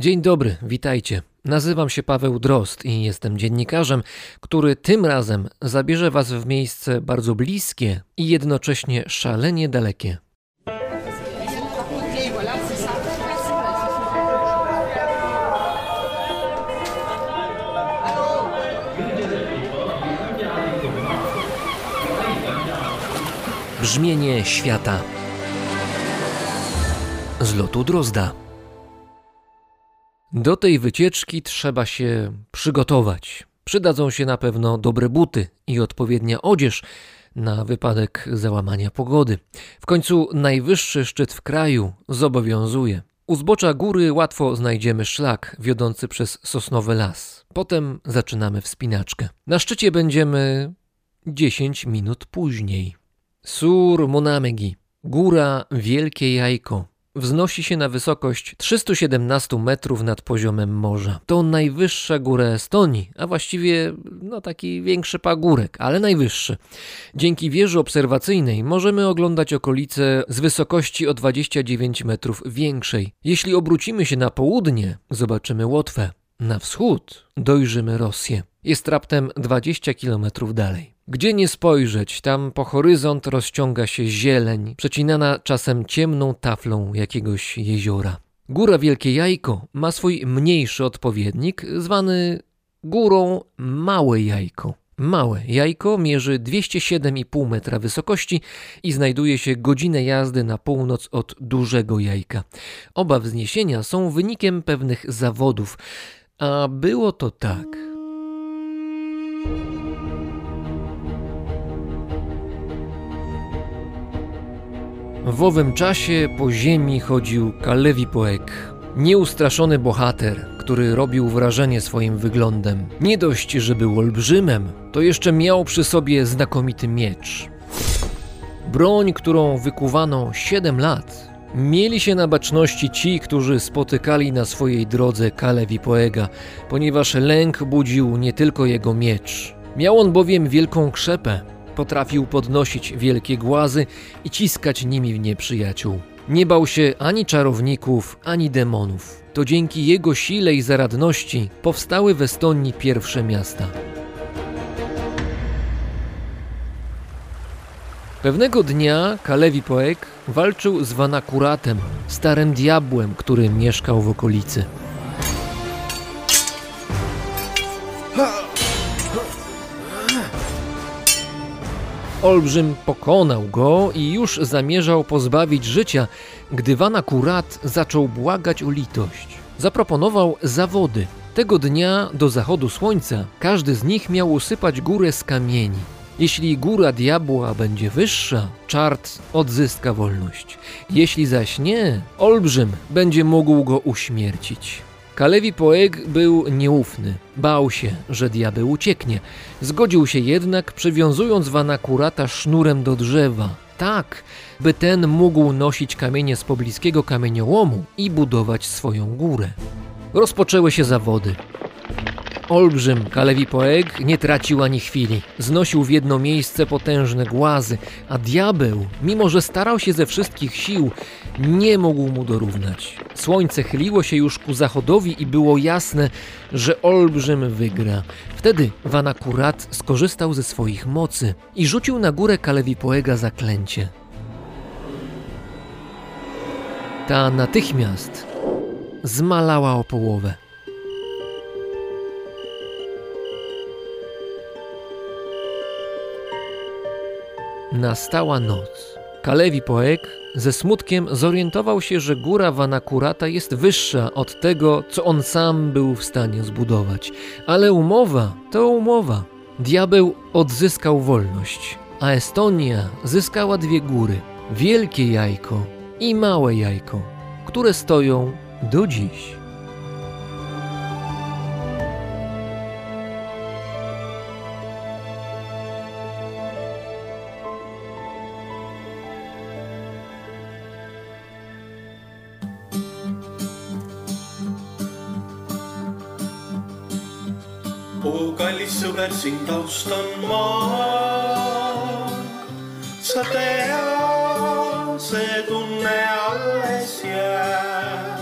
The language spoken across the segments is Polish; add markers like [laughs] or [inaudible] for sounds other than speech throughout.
Dzień dobry, witajcie. Nazywam się Paweł Drost i jestem dziennikarzem, który tym razem zabierze Was w miejsce bardzo bliskie i jednocześnie szalenie dalekie. Brzmienie świata z lotu Drozda. Do tej wycieczki trzeba się przygotować. Przydadzą się na pewno dobre buty i odpowiednia odzież na wypadek załamania pogody. W końcu najwyższy szczyt w kraju zobowiązuje. U zbocza góry łatwo znajdziemy szlak wiodący przez sosnowy las. Potem zaczynamy wspinaczkę. Na szczycie będziemy 10 minut później. Sur Monamegi, góra Wielkie Jajko, wznosi się na wysokość 317 metrów nad poziomem morza. To najwyższa góra Estonii, a właściwie no taki większy pagórek, ale najwyższy. Dzięki wieży obserwacyjnej możemy oglądać okolice z wysokości o 29 metrów większej. Jeśli obrócimy się na południe, zobaczymy Łotwę. Na wschód dojrzymy Rosję. Jest raptem 20 kilometrów dalej. Gdzie nie spojrzeć, tam po horyzont rozciąga się zieleń, przecinana czasem ciemną taflą jakiegoś jeziora. Góra Wielkie Jajko ma swój mniejszy odpowiednik, zwany górą Małe Jajko. Małe jajko mierzy 207,5 metra wysokości i znajduje się godzinę jazdy na północ od dużego jajka. Oba wzniesienia są wynikiem pewnych zawodów, a było to tak. W owym czasie po ziemi chodził Kalewi Poek, nieustraszony bohater, który robił wrażenie swoim wyglądem. Nie dość, że był olbrzymem, to jeszcze miał przy sobie znakomity miecz. Broń, którą wykuwano 7 lat. Mieli się na baczności ci, którzy spotykali na swojej drodze Kalewi Poega, ponieważ lęk budził nie tylko jego miecz. Miał on bowiem wielką krzepę, Potrafił podnosić wielkie głazy i ciskać nimi w nieprzyjaciół. Nie bał się ani czarowników, ani demonów. To dzięki jego sile i zaradności powstały w Estonii pierwsze miasta. Pewnego dnia Kalewi Poek walczył z Vanakuratem, starym diabłem, który mieszkał w okolicy. Olbrzym pokonał go i już zamierzał pozbawić życia, gdy Vanakurat zaczął błagać o litość. Zaproponował zawody. Tego dnia do zachodu słońca każdy z nich miał usypać górę z kamieni. Jeśli góra diabła będzie wyższa, czart odzyska wolność. Jeśli zaś nie, olbrzym będzie mógł go uśmiercić. Kalewi Poeg był nieufny. Bał się, że diabeł ucieknie. Zgodził się jednak, przywiązując Wanakurata sznurem do drzewa. Tak, by ten mógł nosić kamienie z pobliskiego kamieniołomu i budować swoją górę. Rozpoczęły się zawody. Olbrzym Kalewi Poeg nie tracił ani chwili. Znosił w jedno miejsce potężne głazy, a diabeł, mimo że starał się ze wszystkich sił, nie mógł mu dorównać. Słońce chyliło się już ku zachodowi i było jasne, że Olbrzym wygra. Wtedy Vanakurat skorzystał ze swoich mocy i rzucił na górę Kalewi Poega zaklęcie. Ta natychmiast zmalała o połowę. Nastała noc. Kalewi Poek ze smutkiem zorientował się, że góra Vanakurata jest wyższa od tego, co on sam był w stanie zbudować. Ale umowa to umowa. Diabeł odzyskał wolność, a Estonia zyskała dwie góry: wielkie jajko i małe jajko, które stoją do dziś. Sind austan ma. sa tea, see tunne alles jääb.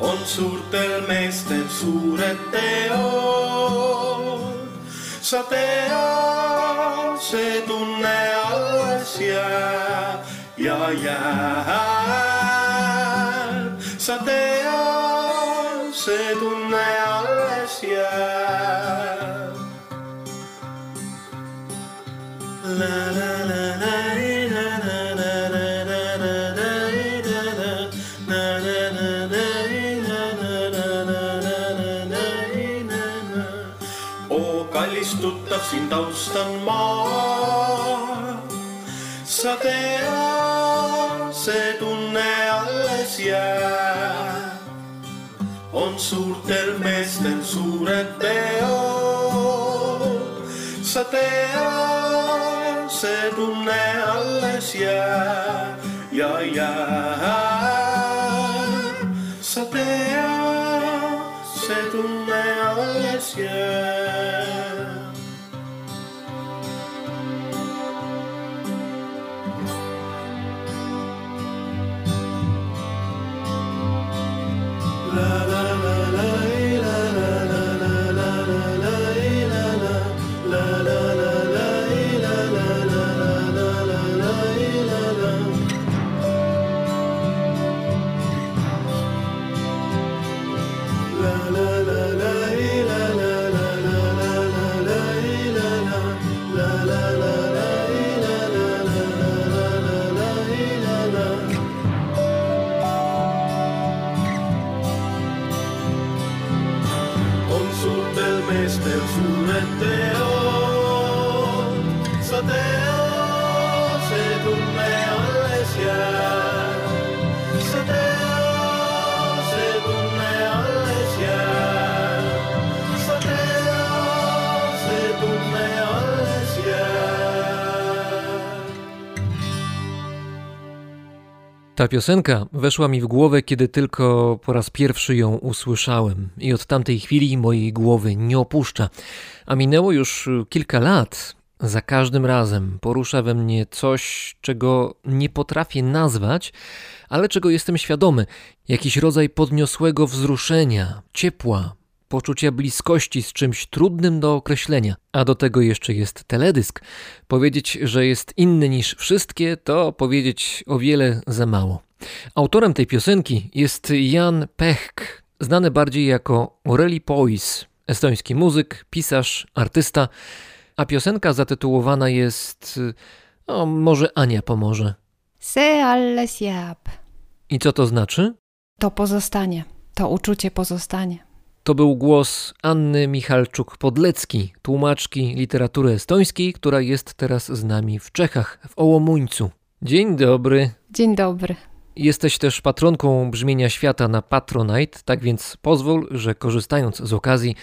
on suurtel meestel suured teod. sa tead, see tunne alles jääb ja jääb. sa tead, del mes del surenteo Satea se rune alesia Ya ya. Satea se rune alesia. Ta piosenka weszła mi w głowę, kiedy tylko po raz pierwszy ją usłyszałem, i od tamtej chwili mojej głowy nie opuszcza. A minęło już kilka lat. Za każdym razem porusza we mnie coś, czego nie potrafię nazwać, ale czego jestem świadomy jakiś rodzaj podniosłego wzruszenia, ciepła, poczucia bliskości z czymś trudnym do określenia. A do tego jeszcze jest teledysk. Powiedzieć, że jest inny niż wszystkie, to powiedzieć o wiele za mało. Autorem tej piosenki jest Jan Pechk, znany bardziej jako Aureli Pois, estoński muzyk, pisarz, artysta, a piosenka zatytułowana jest o, może Ania pomoże. Se alles jääb. I co to znaczy? To pozostanie. To uczucie pozostanie. To był głos Anny Michalczuk-Podlecki, tłumaczki literatury estońskiej, która jest teraz z nami w Czechach, w Ołomuńcu. Dzień dobry. Dzień dobry. Jesteś też patronką brzmienia świata na Patronite, tak więc pozwól, że korzystając z okazji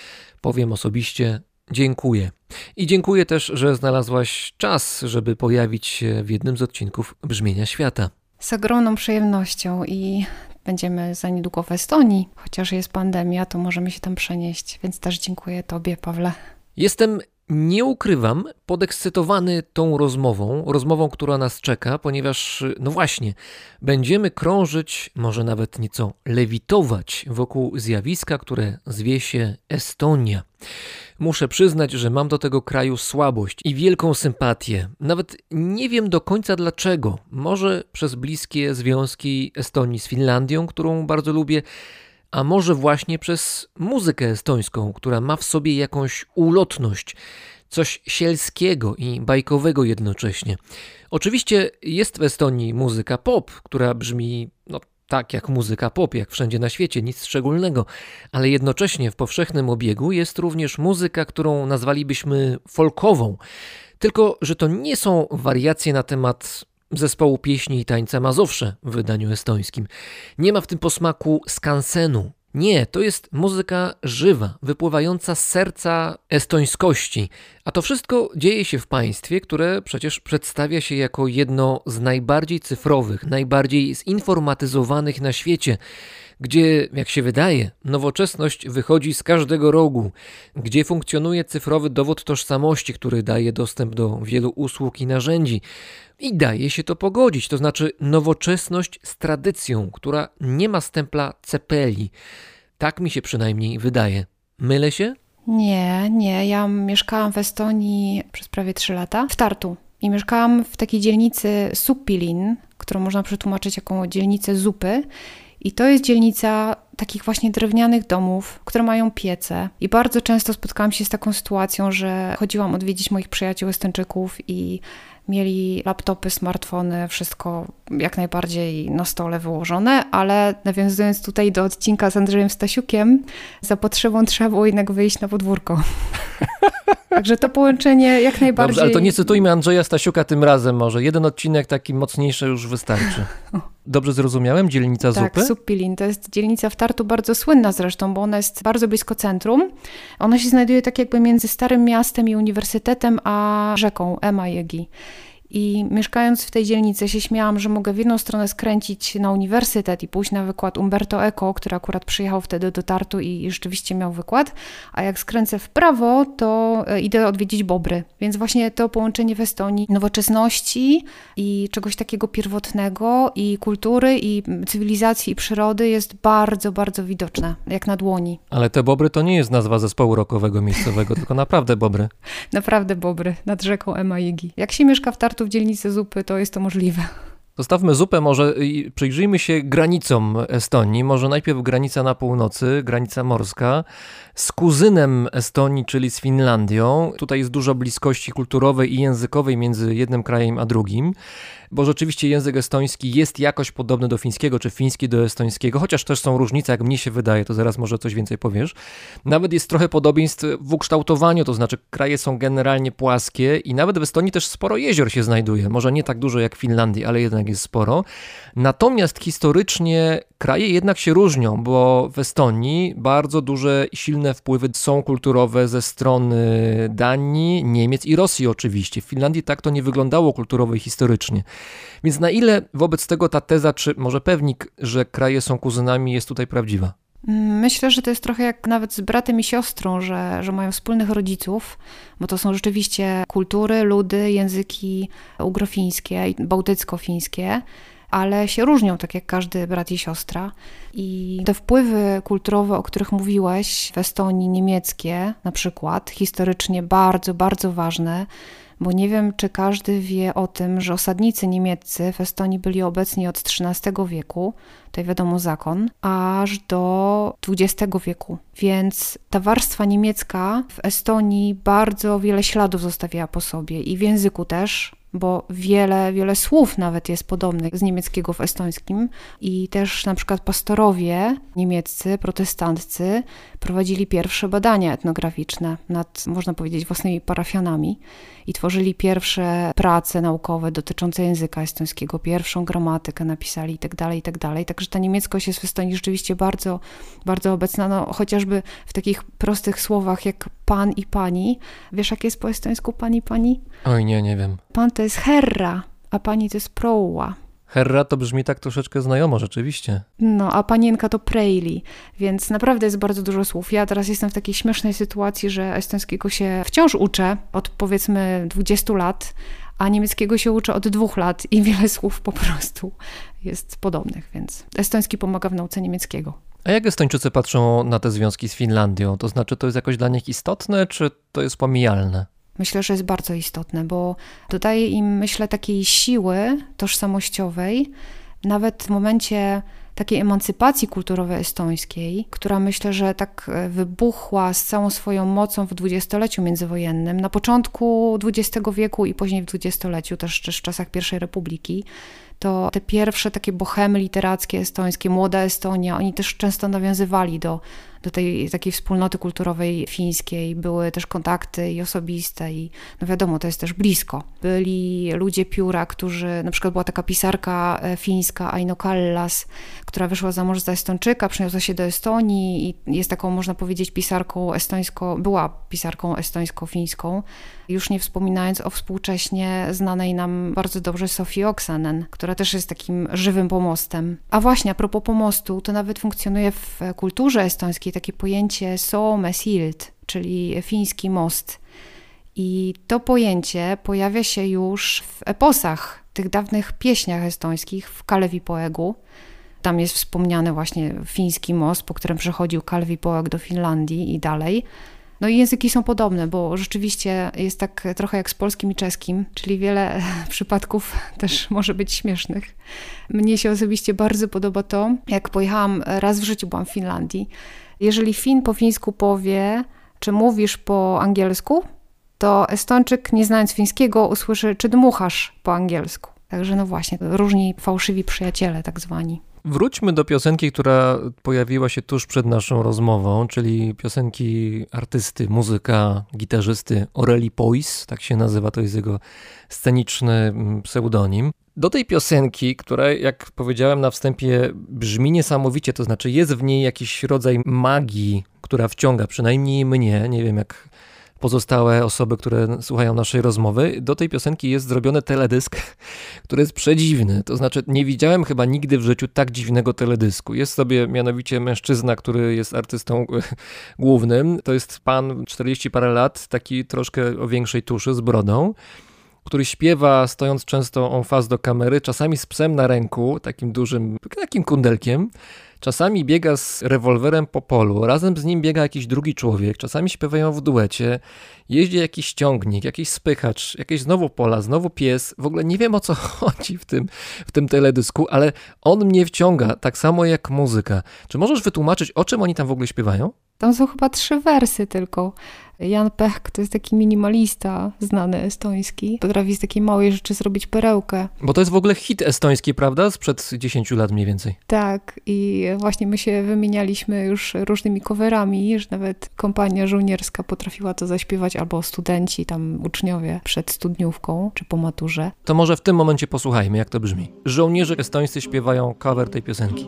powiem osobiście dziękuję. I dziękuję też, że znalazłaś czas, żeby pojawić się w jednym z odcinków brzmienia świata. Z ogromną przyjemnością i będziemy za niedługo w Estonii. Chociaż jest pandemia, to możemy się tam przenieść, więc też dziękuję Tobie, Pawle. Jestem, nie ukrywam, podekscytowany tą rozmową, rozmową, która nas czeka, ponieważ, no właśnie, będziemy krążyć, może nawet nieco lewitować wokół zjawiska, które zwie się Estonia. Muszę przyznać, że mam do tego kraju słabość i wielką sympatię. Nawet nie wiem do końca dlaczego. Może przez bliskie związki Estonii z Finlandią, którą bardzo lubię, a może właśnie przez muzykę estońską, która ma w sobie jakąś ulotność, coś sielskiego i bajkowego jednocześnie. Oczywiście jest w Estonii muzyka pop, która brzmi no, tak jak muzyka pop, jak wszędzie na świecie, nic szczególnego, ale jednocześnie w powszechnym obiegu jest również muzyka, którą nazwalibyśmy folkową. Tylko, że to nie są wariacje na temat zespołu pieśni i tańca Mazowsze w wydaniu estońskim. Nie ma w tym posmaku skansenu. Nie, to jest muzyka żywa, wypływająca z serca estońskości. A to wszystko dzieje się w państwie, które przecież przedstawia się jako jedno z najbardziej cyfrowych, najbardziej zinformatyzowanych na świecie. Gdzie, jak się wydaje, nowoczesność wychodzi z każdego rogu, gdzie funkcjonuje cyfrowy dowód tożsamości, który daje dostęp do wielu usług i narzędzi. I daje się to pogodzić, to znaczy nowoczesność z tradycją, która nie ma stempla cepeli. Tak mi się przynajmniej wydaje. Mylę się? Nie, nie. Ja mieszkałam w Estonii przez prawie 3 lata, w Tartu. I mieszkałam w takiej dzielnicy Suppilin, którą można przetłumaczyć jako dzielnicę zupy. I to jest dzielnica takich właśnie drewnianych domów, które mają piece. I bardzo często spotkałam się z taką sytuacją, że chodziłam odwiedzić moich przyjaciół Estończyków i mieli laptopy, smartfony, wszystko jak najbardziej na stole wyłożone, ale nawiązując tutaj do odcinka z Andrzejem Stasiukiem, za potrzebą trzeba było jednak wyjść na podwórko. [laughs] Także to połączenie jak najbardziej... Dobrze, ale to nie cytujmy Andrzeja Stasiuka tym razem może. Jeden odcinek taki mocniejszy już wystarczy. [laughs] Dobrze zrozumiałem? Dzielnica tak, Zupy? Suppilin. To jest dzielnica w Tartu bardzo słynna zresztą, bo ona jest bardzo blisko centrum. Ona się znajduje tak jakby między Starym Miastem i Uniwersytetem, a rzeką Emajegi. I mieszkając w tej dzielnicy się śmiałam, że mogę w jedną stronę skręcić na uniwersytet i pójść na wykład Umberto Eco, który akurat przyjechał wtedy do Tartu i rzeczywiście miał wykład, a jak skręcę w prawo, to e, idę odwiedzić Bobry. Więc właśnie to połączenie w Estonii nowoczesności i czegoś takiego pierwotnego i kultury i cywilizacji i przyrody jest bardzo, bardzo widoczne, jak na dłoni. Ale te Bobry to nie jest nazwa zespołu rockowego miejscowego, tylko naprawdę Bobry. [laughs] Naprawdę Bobry, nad rzeką Emajigi. Jak się mieszka w Tartu w dzielnicy Zupy, to jest to możliwe. Zostawmy zupę może i przyjrzyjmy się granicom Estonii. Może najpierw granica na północy, granica morska, z kuzynem Estonii, czyli z Finlandią. Tutaj jest dużo bliskości kulturowej i językowej między jednym krajem a drugim, bo rzeczywiście język estoński jest jakoś podobny do fińskiego, czy fiński do estońskiego, chociaż też są różnice, jak mnie się wydaje, to zaraz może coś więcej powiesz. Nawet jest trochę podobieństw w ukształtowaniu, to znaczy kraje są generalnie płaskie i nawet w Estonii też sporo jezior się znajduje. Może nie tak dużo jak w Finlandii, ale jednak jest sporo. Natomiast historycznie kraje jednak się różnią, bo w Estonii bardzo duże i silne wpływy są kulturowe ze strony Danii, Niemiec i Rosji oczywiście. W Finlandii tak to nie wyglądało kulturowo i historycznie. Więc na ile wobec tego ta teza, czy może pewnik, że kraje są kuzynami jest tutaj prawdziwa? Myślę, że to jest trochę jak nawet z bratem i siostrą, że, że mają wspólnych rodziców, bo to są rzeczywiście kultury, ludy, języki ugrofińskie i bałtycko-fińskie ale się różnią, tak jak każdy brat i siostra. I te wpływy kulturowe, o których mówiłeś, w Estonii niemieckie na przykład, historycznie bardzo, bardzo ważne, bo nie wiem, czy każdy wie o tym, że osadnicy niemieccy w Estonii byli obecni od XIII wieku, tutaj wiadomo zakon, aż do XX wieku. Więc ta warstwa niemiecka w Estonii bardzo wiele śladów zostawiała po sobie i w języku też, bo wiele, wiele słów nawet jest podobnych z niemieckiego w estońskim i też na przykład pastorowie niemieccy, protestanccy prowadzili pierwsze badania etnograficzne nad, można powiedzieć, własnymi parafianami i tworzyli pierwsze prace naukowe dotyczące języka estońskiego, pierwszą gramatykę napisali itd., tak itd. Tak Także ta niemieckość jest w Estonii rzeczywiście bardzo, bardzo obecna, no, chociażby w takich prostych słowach jak pan i pani. Wiesz, jak jest po estońsku pan i pani? Oj, nie, nie wiem. Pan to jest herra, a pani to jest proła. Herra to brzmi tak troszeczkę znajomo, rzeczywiście. No, a panienka to prejli, więc naprawdę jest bardzo dużo słów. Ja teraz jestem w takiej śmiesznej sytuacji, że estońskiego się wciąż uczę od powiedzmy 20 lat, a niemieckiego się uczę od dwóch lat i wiele słów po prostu jest podobnych, więc estoński pomaga w nauce niemieckiego. A jak Estończycy patrzą na te związki z Finlandią? To znaczy, to jest jakoś dla nich istotne, czy to jest pomijalne? Myślę, że jest bardzo istotne, bo dodaje im, myślę, takiej siły tożsamościowej, nawet w momencie takiej emancypacji kulturowej estońskiej, która myślę, że tak e, wybuchła z całą swoją mocą w dwudziestoleciu międzywojennym, na początku XX wieku i później w dwudziestoleciu, też, też w czasach I Republiki, to te pierwsze takie bohemy literackie estońskie, Młoda Estonia, oni też często nawiązywali do do tej takiej wspólnoty kulturowej fińskiej. Były też kontakty i osobiste i no wiadomo, to jest też blisko. Byli ludzie pióra, którzy, na przykład była taka pisarka e, fińska Aino Kallas, która wyszła za mąż za Estończyka, przeniosła się do Estonii i jest taką, można powiedzieć, pisarką estońsko, była pisarką estońsko-fińską. Już nie wspominając o współcześnie znanej nam bardzo dobrze Sofii Oksanen, która też jest takim żywym pomostem. A właśnie, a propos pomostu, to nawet funkcjonuje w kulturze estońskiej takie pojęcie Soomesild, czyli fiński most. I to pojęcie pojawia się już w eposach, tych dawnych pieśniach estońskich, w Kalevi Poegu. Tam jest wspomniany właśnie fiński most, po którym przechodził Kalevi Poeg do Finlandii i dalej. No i języki są podobne, bo rzeczywiście jest tak trochę jak z polskim i czeskim, czyli wiele [laughs] przypadków też może być śmiesznych. Mnie się osobiście bardzo podoba to, jak pojechałam, raz w życiu byłam w Finlandii. Jeżeli Fin po fińsku powie, czy mówisz po angielsku, to Estończyk, nie znając fińskiego, usłyszy, czy dmuchasz po angielsku. Także no właśnie, różni fałszywi przyjaciele, tak zwani. Wróćmy do piosenki, która pojawiła się tuż przed naszą rozmową, czyli piosenki artysty, muzyka, gitarzysty Aureli Pois, tak się nazywa, to jest jego sceniczny mm, pseudonim. Do tej piosenki, która, jak powiedziałem na wstępie, brzmi niesamowicie, to znaczy jest w niej jakiś rodzaj magii, która wciąga, przynajmniej mnie, nie wiem jak pozostałe osoby, które słuchają naszej rozmowy. Do tej piosenki jest zrobiony teledysk, [laughs] który jest przedziwny. To znaczy, nie widziałem chyba nigdy w życiu tak dziwnego teledysku. Jest sobie mianowicie mężczyzna, który jest artystą [laughs] głównym. To jest pan 40 parę lat, taki troszkę o większej tuszy, z brodą który śpiewa stojąc często on faz do kamery, czasami z psem na ręku, takim dużym, takim kundelkiem. Czasami biega z rewolwerem po polu, razem z nim biega jakiś drugi człowiek, czasami śpiewają w duecie, jeździ jakiś ciągnik, jakiś spychacz, jakieś znowu pola, znowu pies. W ogóle nie wiem o co [laughs] chodzi w tym, w tym teledysku, ale on mnie wciąga, tak samo jak muzyka. Czy możesz wytłumaczyć, o czym oni tam w ogóle śpiewają? Tam są chyba trzy wersy tylko. Jan Pech to jest taki minimalista znany estoński. Potrafi z takiej małej rzeczy zrobić perełkę. Bo to jest w ogóle hit estoński, prawda? Sprzed 10 lat mniej więcej. Tak i właśnie my się wymienialiśmy już różnymi coverami, że nawet kompania żołnierska potrafiła to zaśpiewać albo studenci, tam uczniowie przed studniówką czy po maturze. To może w tym momencie posłuchajmy, jak to brzmi. Żołnierze estońscy śpiewają cover tej piosenki.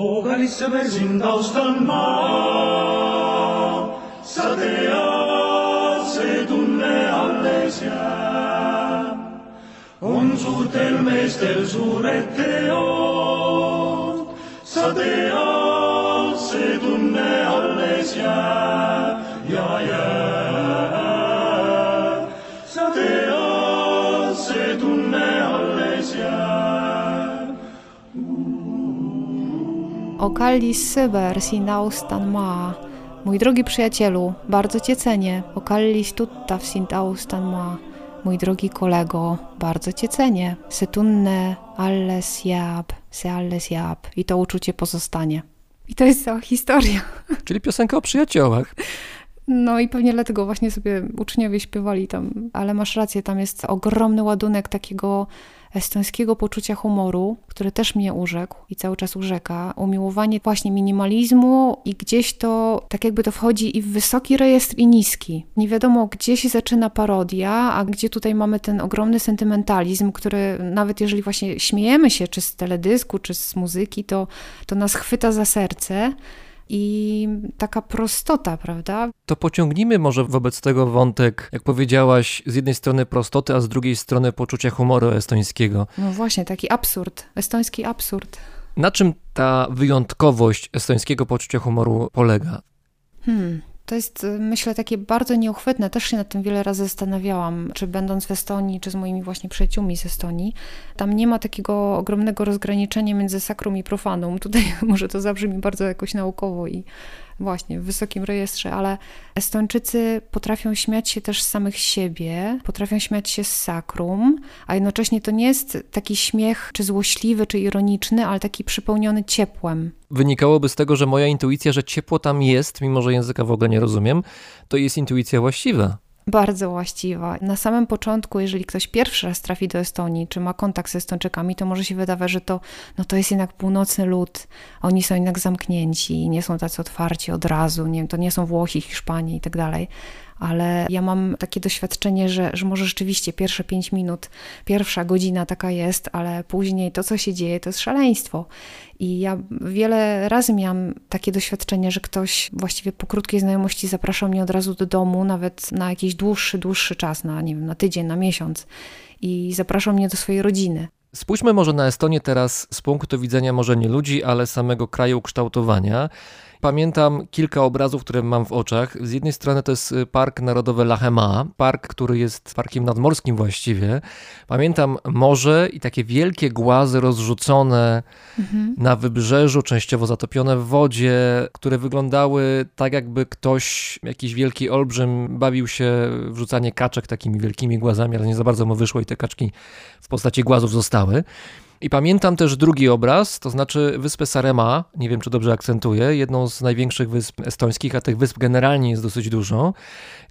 Ogalisse versin taustal maa, sa tead, see tunne alles jääb. on suurtel meestel suured teod, sa tead, see tunne alles jääb ja jääb. Okallis Syber sinaustan maa. Mój drogi przyjacielu, bardzo cię cenię. Okallis tuttav sint austan maa. Mój drogi kolego, bardzo cię cenię. Se tunne alles jab, se alles jab. I to uczucie pozostanie. I to jest cała historia. [laughs] Czyli piosenka o przyjaciołach. No i pewnie dlatego właśnie sobie uczniowie śpiewali tam, ale masz rację, tam jest ogromny ładunek takiego estońskiego poczucia humoru, który też mnie urzekł i cały czas urzeka. Umiłowanie właśnie minimalizmu i gdzieś to, tak jakby to wchodzi i w wysoki rejestr i niski. Nie wiadomo, gdzie się zaczyna parodia, a gdzie tutaj mamy ten ogromny sentymentalizm, który nawet jeżeli właśnie śmiejemy się, czy z teledysku, czy z muzyki, to, to nas chwyta za serce i taka prostota, prawda? To pociągnijmy może wobec tego wątek, jak powiedziałaś, z jednej strony prostoty, a z drugiej strony poczucia humoru estońskiego. No właśnie, taki absurd, estoński absurd. Na czym ta wyjątkowość estońskiego poczucia humoru polega? Hmm. To jest, y, myślę, takie bardzo nieuchwytne. Też się nad tym wiele razy zastanawiałam, czy będąc w Estonii, czy z moimi właśnie przyjaciółmi z Estonii. Tam nie ma takiego ogromnego rozgraniczenia między sakrum i profanum. [laughs] Tutaj może to zabrzmi bardzo jakoś naukowo i właśnie w wysokim rejestrze, ale Estończycy potrafią śmiać się też z samych siebie, potrafią śmiać się z sakrum, a jednocześnie to nie jest taki śmiech czy złośliwy, czy ironiczny, ale taki przypełniony ciepłem. Wynikałoby z tego, że moja intuicja, że ciepło tam jest, mimo że języka w ogóle nie rozumiem, to jest intuicja właściwa. Bardzo właściwa. Na samym początku, jeżeli ktoś pierwszy raz trafi do Estonii, czy ma kontakt z Estończykami, to może się wydawać, że to, no to jest jednak północny lud. Oni są jednak zamknięci, nie są tacy otwarci od razu. Nie, to nie są Włosi, Hiszpanie i tak dalej ale ja mam takie doświadczenie, że, że może rzeczywiście pierwsze pięć minut, pierwsza godzina taka jest, ale później to, co się dzieje, to jest szaleństwo. I ja wiele razy miałam takie doświadczenie, że ktoś właściwie po krótkiej znajomości zapraszał mnie od razu do domu, nawet na jakiś dłuższy, dłuższy czas, na, nie wiem, na tydzień, na miesiąc i zapraszał mnie do swojej rodziny. Spójrzmy może na Estonię teraz z punktu widzenia może nie ludzi, ale samego kraju kształtowania. Pamiętam kilka obrazów, które mam w oczach. Z jednej strony to jest y, Park Narodowy Lachema, park, który jest parkiem nadmorskim właściwie. Pamiętam morze i takie wielkie głazy rozrzucone mhm. na wybrzeżu, częściowo zatopione w wodzie, które wyglądały tak, jakby ktoś, jakiś wielki olbrzym, bawił się w rzucanie kaczek takimi wielkimi głazami, ale nie za bardzo mu wyszło i te kaczki w postaci głazów zostały. I pamiętam też drugi obraz, to znaczy wyspę Sarema, nie wiem czy dobrze akcentuję, jedną z największych wysp estońskich, a tych wysp generalnie jest dosyć dużo,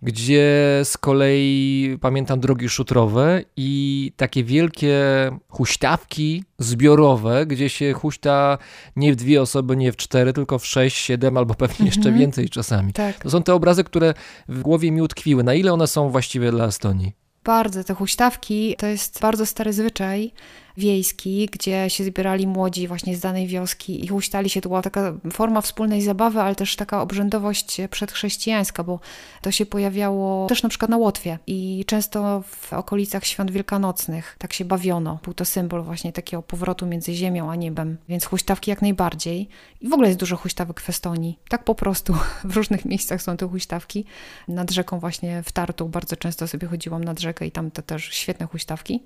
gdzie z kolei pamiętam drogi szutrowe i takie wielkie huśtawki zbiorowe, gdzie się huśta nie w dwie osoby, nie w cztery, tylko w sześć, siedem albo pewnie jeszcze mhm. więcej czasami. Tak. To są te obrazy, które w głowie mi utkwiły. Na ile one są właściwie dla Estonii? Bardzo, te huśtawki to jest bardzo stary zwyczaj wiejski, gdzie się zbierali młodzi właśnie z danej wioski i huśtali się. To była taka forma wspólnej zabawy, ale też taka obrzędowość przedchrześcijańska, bo to się pojawiało też na przykład na Łotwie i często w okolicach świąt wielkanocnych tak się bawiono. Był to symbol właśnie takiego powrotu między ziemią a niebem, więc huśtawki jak najbardziej. I w ogóle jest dużo huśtawek w Estonii. Tak po prostu [laughs] w różnych miejscach są te huśtawki. Nad rzeką właśnie w Tartu bardzo często sobie chodziłam nad rzekę i tam to też świetne huśtawki.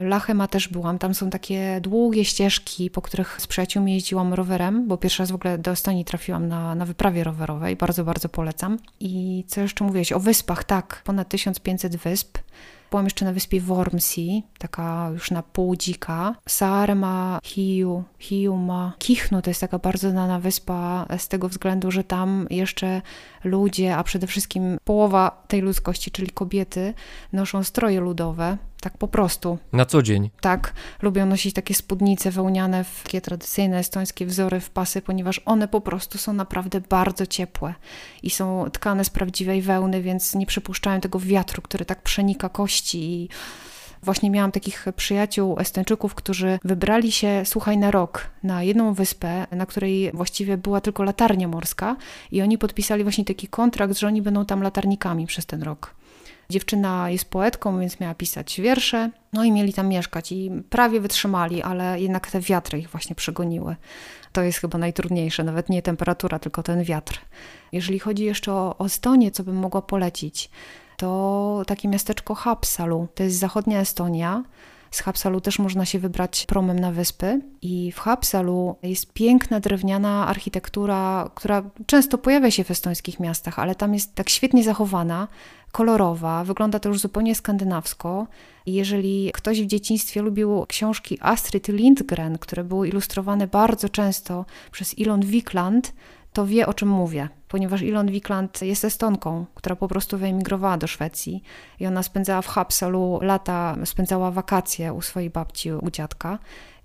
Lachema też byłam. Tam są takie długie ścieżki, po których z przyjaciółmi jeździłam rowerem, bo pierwszy raz w ogóle do Estonii trafiłam na, na wyprawie rowerowej. Bardzo, bardzo polecam. I co jeszcze mówiłeś? O wyspach, tak. Ponad 1500 wysp. Byłam jeszcze na wyspie Wormsi, taka już na pół dzika. Saarma, Hiu, Hiuma, Kichnu to jest taka bardzo znana wyspa z tego względu, że tam jeszcze ludzie, a przede wszystkim połowa tej ludzkości, czyli kobiety, noszą stroje ludowe, tak po prostu. Na co dzień? Tak. Lubią nosić takie spódnice wełniane, takie tradycyjne estońskie wzory w pasy, ponieważ one po prostu są naprawdę bardzo ciepłe i są tkane z prawdziwej wełny, więc nie przypuszczają tego wiatru, który tak przenika kości i Właśnie miałam takich przyjaciół Estończyków, którzy wybrali się, słuchaj, na rok na jedną wyspę, na której właściwie była tylko latarnia morska i oni podpisali właśnie taki kontrakt, że oni będą tam latarnikami przez ten rok. Dziewczyna jest poetką, więc miała pisać wiersze, no i mieli tam mieszkać i prawie wytrzymali, ale jednak te wiatry ich właśnie przegoniły. To jest chyba najtrudniejsze, nawet nie temperatura, tylko ten wiatr. Jeżeli chodzi jeszcze o, o Estonię, co bym mogła polecić, to takie miasteczko Hapsalu. To jest zachodnia Estonia. Z Hapsalu też można się wybrać promem na wyspy i w Hapsalu jest piękna drewniana architektura, która często pojawia się w estońskich miastach, ale tam jest tak świetnie zachowana, kolorowa, wygląda to już zupełnie skandynawsko. Jeżeli ktoś w dzieciństwie lubił książki Astrid Lindgren, które były ilustrowane bardzo często przez Ilon Wikland, to wie o czym mówię, ponieważ Ilon Wikland jest Estonką, która po prostu wyemigrowała do Szwecji i ona spędzała w Hapsalu lata, spędzała wakacje u swojej babci, u dziadka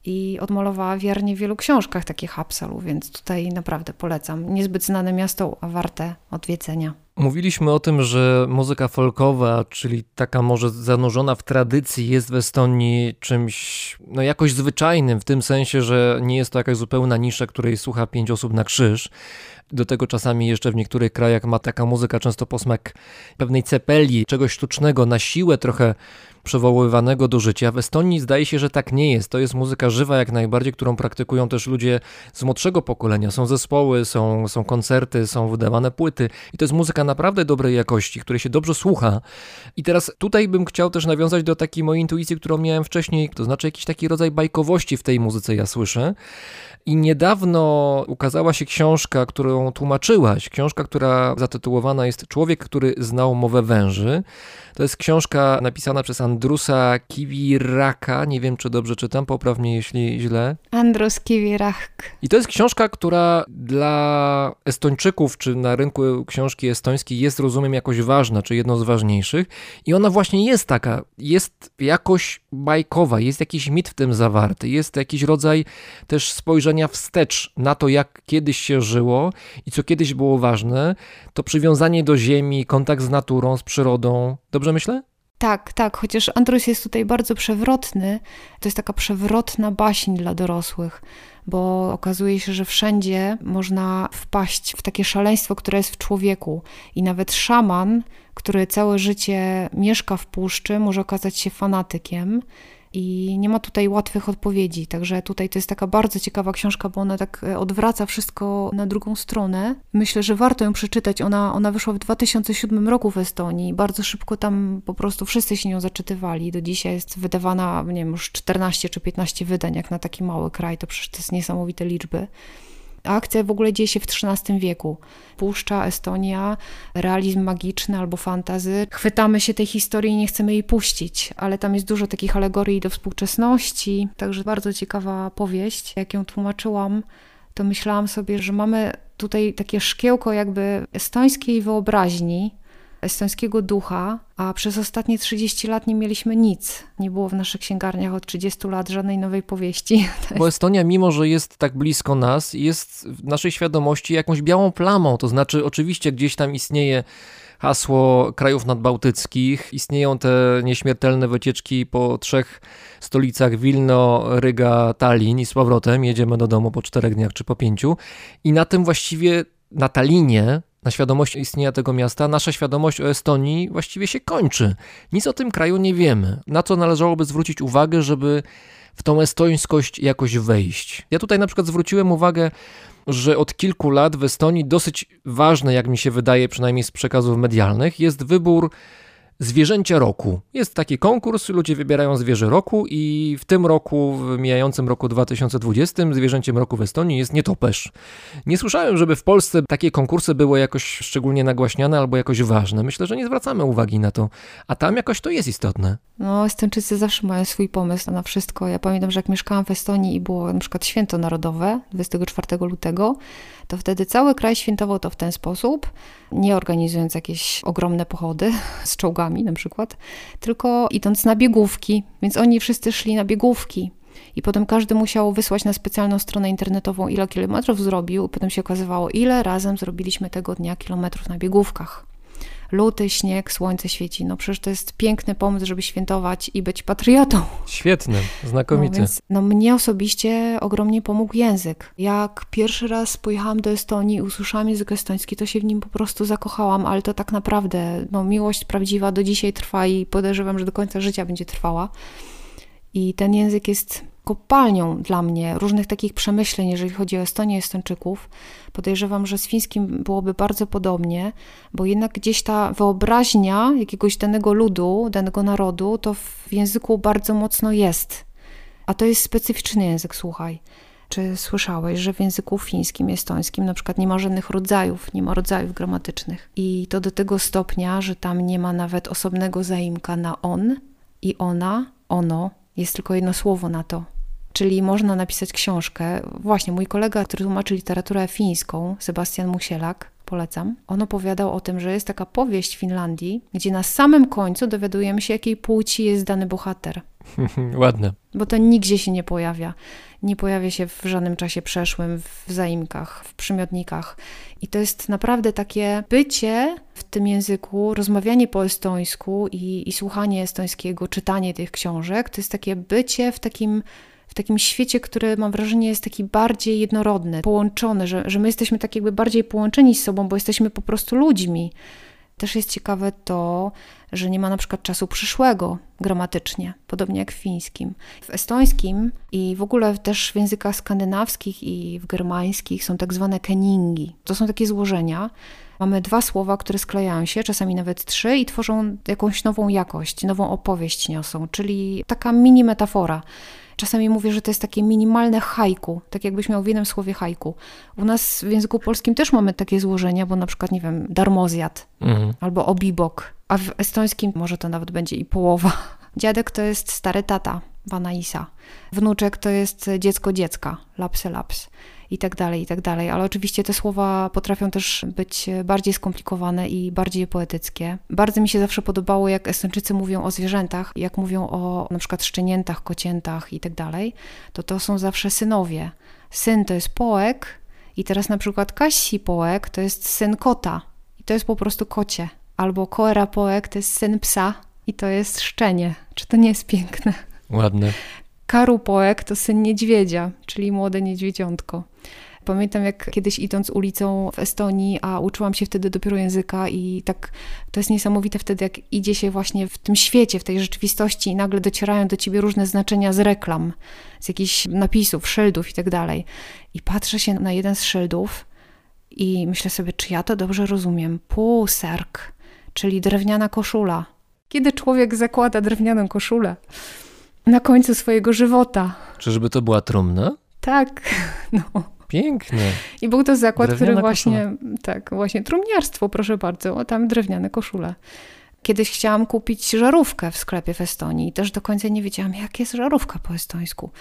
i odmalowała wiernie w wielu książkach takie Hapsalu, więc tutaj naprawdę polecam. Niezbyt znane miasto, a warte odwiedzenia. Mówiliśmy o tym, że muzyka folkowa, czyli taka może zanurzona w tradycji, jest w Estonii czymś no jakoś zwyczajnym, w tym sensie, że nie jest to jakaś zupełna nisza, której słucha pięć osób na krzyż. Do tego czasami jeszcze w niektórych krajach ma taka muzyka często posmak pewnej cepeli, czegoś sztucznego, na siłę trochę przywoływanego do życia. W Estonii zdaje się, że tak nie jest. To jest muzyka żywa jak najbardziej, którą praktykują też ludzie z młodszego pokolenia. Są zespoły, są, są koncerty, są wydawane płyty i to jest muzyka naprawdę dobrej jakości, której się dobrze słucha. I teraz tutaj bym chciał też nawiązać do takiej mojej intuicji, którą miałem wcześniej, to znaczy jakiś taki rodzaj bajkowości w tej muzyce ja słyszę. I niedawno ukazała się książka, którą tłumaczyłaś. Książka, która zatytułowana jest Człowiek, który znał mowę węży. To jest książka napisana przez Andrusa Kiviraka. Nie wiem, czy dobrze czytam, poprawnie jeśli źle. Andrus Kivirach. I to jest książka, która dla Estończyków, czy na rynku książki estońskiej jest, rozumiem, jakoś ważna, czy jedną z ważniejszych. I ona właśnie jest taka, jest jakoś bajkowa, jest jakiś mit w tym zawarty, jest jakiś rodzaj też spojrzenia wstecz na to, jak kiedyś się żyło i co kiedyś było ważne. To przywiązanie do ziemi, kontakt z naturą, z przyrodą. Dobrze myślę? Tak, tak, chociaż Andrus jest tutaj bardzo przewrotny. To jest taka przewrotna baśń dla dorosłych, bo okazuje się, że wszędzie można wpaść w takie szaleństwo, które jest w człowieku. I nawet szaman, który całe życie mieszka w puszczy, może okazać się fanatykiem i nie ma tutaj łatwych odpowiedzi. Także tutaj to jest taka bardzo ciekawa książka, bo ona tak e, odwraca wszystko na drugą stronę. Myślę, że warto ją przeczytać. Ona, ona wyszła w 2007 roku w Estonii. Bardzo szybko tam po prostu wszyscy się nią zaczytywali. Do dzisiaj jest wydawana, nie wiem, już 14 czy 15 wydań, jak na taki mały kraj. To przecież to jest niesamowite liczby. Akcja w ogóle dzieje się w XIII wieku. Puszcza, Estonia, realizm magiczny albo fantazy. Chwytamy się tej historii i nie chcemy jej puścić, ale tam jest dużo takich alegorii do współczesności, także bardzo ciekawa powieść. Jak ją tłumaczyłam, to myślałam sobie, że mamy tutaj takie szkiełko jakby estońskiej wyobraźni, estońskiego ducha, a przez ostatnie 30 lat nie mieliśmy nic. Nie było w naszych księgarniach od 30 lat żadnej nowej powieści. [laughs] Bo Estonia, mimo że jest tak blisko nas, jest w naszej świadomości jakąś białą plamą. To znaczy, oczywiście gdzieś tam istnieje hasło krajów nadbałtyckich. Istnieją te nieśmiertelne wycieczki po trzech stolicach Wilno, Ryga, Tallin i z powrotem. Jedziemy do domu po czterech dniach czy po pięciu. I na tym właściwie, na Talinie, na świadomość istnienia tego miasta, nasza świadomość o Estonii właściwie się kończy. Nic o tym kraju nie wiemy. Na co należałoby zwrócić uwagę, żeby w tą estońskość jakoś wejść. Ja tutaj na przykład zwróciłem uwagę, że od kilku lat w Estonii dosyć ważne, jak mi się wydaje, przynajmniej z przekazów medialnych, jest wybór zwierzęcia roku. Jest taki konkurs, ludzie wybierają zwierzę roku i w tym roku, w mijającym roku 2020, zwierzęciem roku w Estonii jest nietoperz. Nie słyszałem, żeby w Polsce takie konkursy były jakoś szczególnie nagłaśniane albo jakoś ważne. Myślę, że nie zwracamy uwagi na to, a tam jakoś to jest istotne. No, Estończycy zawsze mają swój pomysł na wszystko. Ja pamiętam, że jak mieszkałam w Estonii i było na przykład święto narodowe 24 lutego, to wtedy cały kraj świętował to w ten sposób, nie organizując jakieś ogromne pochody [laughs] z czołgami na przykład, tylko idąc na biegówki. Więc oni wszyscy szli na biegówki. I potem każdy musiał wysłać na specjalną stronę internetową, ile kilometrów zrobił. Potem się okazywało, ile razem zrobiliśmy tego dnia kilometrów na biegówkach luty, śnieg, słońce świeci. No przecież to jest piękny pomysł, żeby świętować i być patriotą. Świetny, znakomity. No, więc, no mnie osobiście ogromnie pomógł język. Jak pierwszy raz pojechałam do Estonii i usłyszałam język estoński, to się w nim po prostu zakochałam, ale to tak naprawdę, no miłość prawdziwa do dzisiaj trwa i podejrzewam, że do końca życia będzie trwała. I ten język jest kopalnią dla mnie różnych takich przemyśleń, jeżeli chodzi o Estonię i Estończyków. Podejrzewam, że z fińskim byłoby bardzo podobnie, bo jednak gdzieś ta wyobraźnia jakiegoś danego ludu, danego narodu, to w języku bardzo mocno jest. A to jest specyficzny język, słuchaj. Czy słyszałeś, że w języku fińskim, estońskim na przykład nie ma żadnych rodzajów, nie ma rodzajów gramatycznych. I to do tego stopnia, że tam nie ma nawet osobnego zaimka na on i ona, ono, jest tylko jedno słowo na to. Czyli można napisać książkę. Właśnie mój kolega, który tłumaczy literaturę fińską, Sebastian Musielak, polecam. On opowiadał o tym, że jest taka powieść w Finlandii, gdzie na samym końcu dowiadujemy się, jakiej płci jest dany bohater. [laughs] Ładne. Bo to nigdzie się nie pojawia. Nie pojawia się w żadnym czasie przeszłym, w zaimkach, w przymiotnikach. I to jest naprawdę takie bycie w tym języku, rozmawianie po estońsku i, i słuchanie estońskiego, czytanie tych książek. To jest takie bycie w takim w takim świecie, który mam wrażenie jest taki bardziej jednorodny, połączony, że, że my jesteśmy tak jakby bardziej połączeni z sobą, bo jesteśmy po prostu ludźmi. Też jest ciekawe to, że nie ma na przykład czasu przyszłego gramatycznie, podobnie jak w fińskim. W estońskim i w ogóle też w językach skandynawskich i w germańskich są tak zwane keningi. To są takie złożenia. Mamy dwa słowa, które sklejają się, czasami nawet trzy, i tworzą jakąś nową jakość, nową opowieść niosą, czyli taka mini metafora. Czasami mówię, że to jest takie minimalne haiku, tak jakbyś miał w jednym słowie haiku. U nas w języku polskim też mamy takie złożenia, bo na przykład, nie wiem, darmozjad mhm. albo obibok, a w estońskim może to nawet będzie i połowa Dziadek to jest stary tata, Vanaisa. Wnuczek to jest dziecko dziecka, lapse laps i tak dalej, i tak dalej. Ale oczywiście te słowa potrafią też być bardziej skomplikowane i bardziej poetyckie. Bardzo mi się zawsze podobało, jak Estończycy mówią o zwierzętach, jak mówią o na przykład szczeniętach, kociętach i tak dalej, to to są zawsze synowie. Syn to jest poek i teraz na przykład Kasi poek to jest syn kota i to jest po prostu kocie. Albo Koera poek to jest syn psa i to jest szczenie. Czy to nie jest piękne? Ładne. Karupoek to syn niedźwiedzia, czyli młode niedźwiedziątko. Pamiętam, jak kiedyś idąc ulicą w Estonii, a uczyłam się wtedy dopiero języka, i tak to jest niesamowite wtedy, jak idzie się właśnie w tym świecie, w tej rzeczywistości, i nagle docierają do ciebie różne znaczenia z reklam, z jakichś napisów, szyldów i tak dalej. I patrzę się na jeden z szyldów i myślę sobie, czy ja to dobrze rozumiem. Półserk, czyli drewniana koszula. Kiedy człowiek zakłada drewnianą koszulę? Na końcu swojego żywota. Czyżby to była trumna? Tak, [laughs] no. Piękne. I był to zakład, Drewniana który właśnie, koszula. tak, właśnie trumniarstwo, proszę bardzo, tam drewniane koszule. Kiedyś chciałam kupić żarówkę w sklepie w Estonii i też do końca nie wiedziałam, jak jest żarówka po estońsku.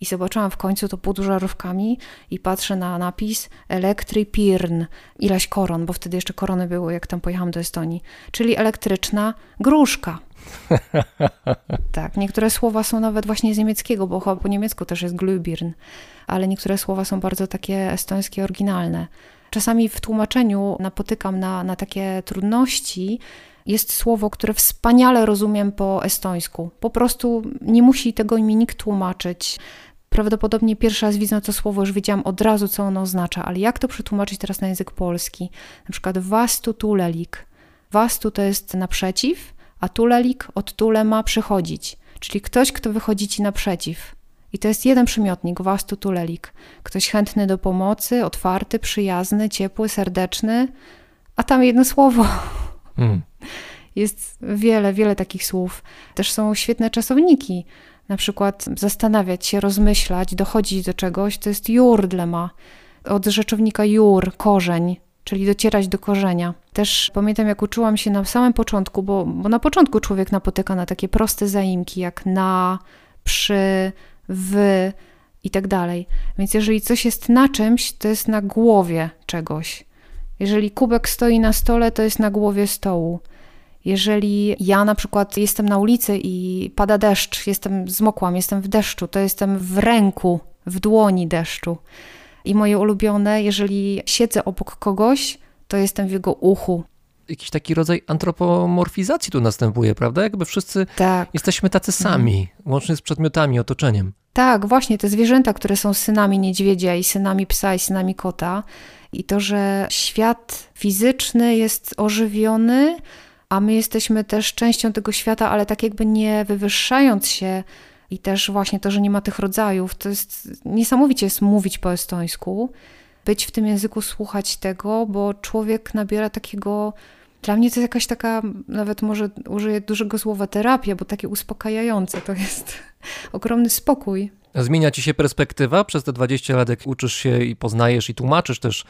I zobaczyłam w końcu to pod żarówkami i patrzę na napis Elektripirn, ileś koron, bo wtedy jeszcze korony były, jak tam pojechałam do Estonii, czyli elektryczna gruszka. [laughs] tak, niektóre słowa są nawet właśnie z niemieckiego, bo chyba po niemiecku też jest Glühbirn, ale niektóre słowa są bardzo takie estońskie, oryginalne. Czasami w tłumaczeniu napotykam na, na takie trudności, jest słowo, które wspaniale rozumiem po estońsku. Po prostu nie musi tego mi nikt tłumaczyć. Prawdopodobnie pierwszy raz widząc to słowo już wiedziałam od razu, co ono oznacza, ale jak to przetłumaczyć teraz na język polski? Na przykład wastu tulelik. Wastu to jest naprzeciw, a tulelik od tule ma przychodzić, czyli ktoś, kto wychodzi ci naprzeciw. I to jest jeden przymiotnik, wastu tulelik. Ktoś chętny do pomocy, otwarty, przyjazny, ciepły, serdeczny, a tam jedno słowo. Hmm. Jest wiele, wiele takich słów. Też są świetne czasowniki. Na przykład zastanawiać się, rozmyślać, dochodzić do czegoś, to jest jurdlema. Od rzeczownika jur, korzeń, czyli docierać do korzenia. Też pamiętam, jak uczyłam się na samym początku, bo, bo na początku człowiek napotyka na takie proste zaimki, jak na, przy, w i tak dalej. Więc jeżeli coś jest na czymś, to jest na głowie czegoś. Jeżeli kubek stoi na stole, to jest na głowie stołu. Jeżeli ja na przykład jestem na ulicy i pada deszcz, jestem zmokłam, jestem w deszczu, to jestem w ręku, w dłoni deszczu. I moje ulubione, jeżeli siedzę obok kogoś, to jestem w jego uchu. Jakiś taki rodzaj antropomorfizacji tu następuje, prawda? Jakby wszyscy tak. jesteśmy tacy sami, mhm. łącznie z przedmiotami, otoczeniem. Tak, właśnie, te zwierzęta, które są synami niedźwiedzia i synami psa i synami kota. I to, że świat fizyczny jest ożywiony, a my jesteśmy też częścią tego świata, ale tak jakby nie wywyższając się i też właśnie to, że nie ma tych rodzajów, to jest niesamowicie jest mówić po estońsku, być w tym języku, słuchać tego, bo człowiek nabiera takiego. Dla mnie to jest jakaś taka, nawet może użyję dużego słowa terapia, bo takie uspokajające to jest [laughs] ogromny spokój. Zmienia ci się perspektywa przez te 20 lat, jak uczysz się i poznajesz i tłumaczysz też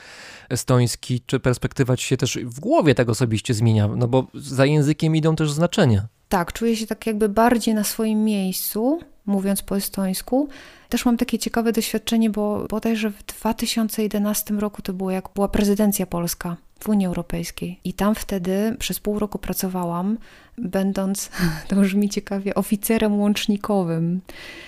estoński, czy perspektywa ci się też w głowie tak osobiście zmienia? No bo za językiem idą też znaczenia. Tak, czuję się tak jakby bardziej na swoim miejscu, mówiąc po estońsku. Też mam takie ciekawe doświadczenie, bo bodajże w 2011 roku to było jak była prezydencja polska w Unii Europejskiej. I tam wtedy przez pół roku pracowałam, będąc, [laughs] to brzmi ciekawie, oficerem łącznikowym.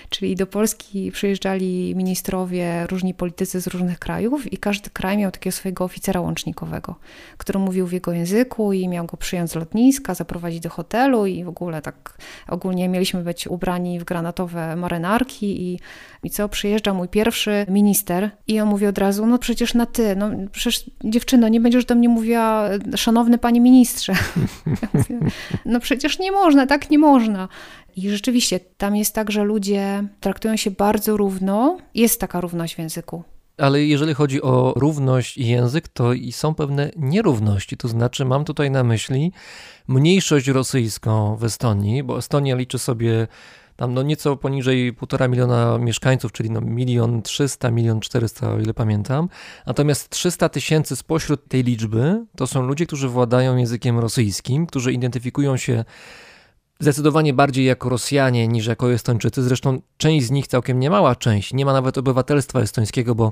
Czyli do Polski przyjeżdżali ministrowie, różni politycy z różnych krajów i każdy kraj miał takiego swojego oficera łącznikowego, który mówił w jego języku i miał go przyjąć z lotniska, zaprowadzić do hotelu i w ogóle tak ogólnie mieliśmy być ubrani w granatowe marynarki i, i co, przyjeżdża mój pierwszy minister i on mówi od razu, no przecież na ty, no przecież dziewczyno, nie będziesz do mnie mówiła szanowny panie ministrze. [laughs] No przecież nie można, tak nie można. I rzeczywiście tam jest tak, że ludzie traktują się bardzo równo. Jest taka równość w języku. Ale jeżeli chodzi o równość i język, to i są pewne nierówności. To znaczy, mam tutaj na myśli mniejszość rosyjską w Estonii, bo Estonia liczy sobie tam no nieco poniżej półtora miliona mieszkańców, czyli no milion trzysta, milion czterysta, o ile pamiętam. Natomiast 300 tysięcy spośród tej liczby to są ludzie, którzy władają językiem rosyjskim, którzy identyfikują się zdecydowanie bardziej jako Rosjanie niż jako Estończycy. Zresztą część z nich, całkiem niemała część, nie ma nawet obywatelstwa estońskiego, bo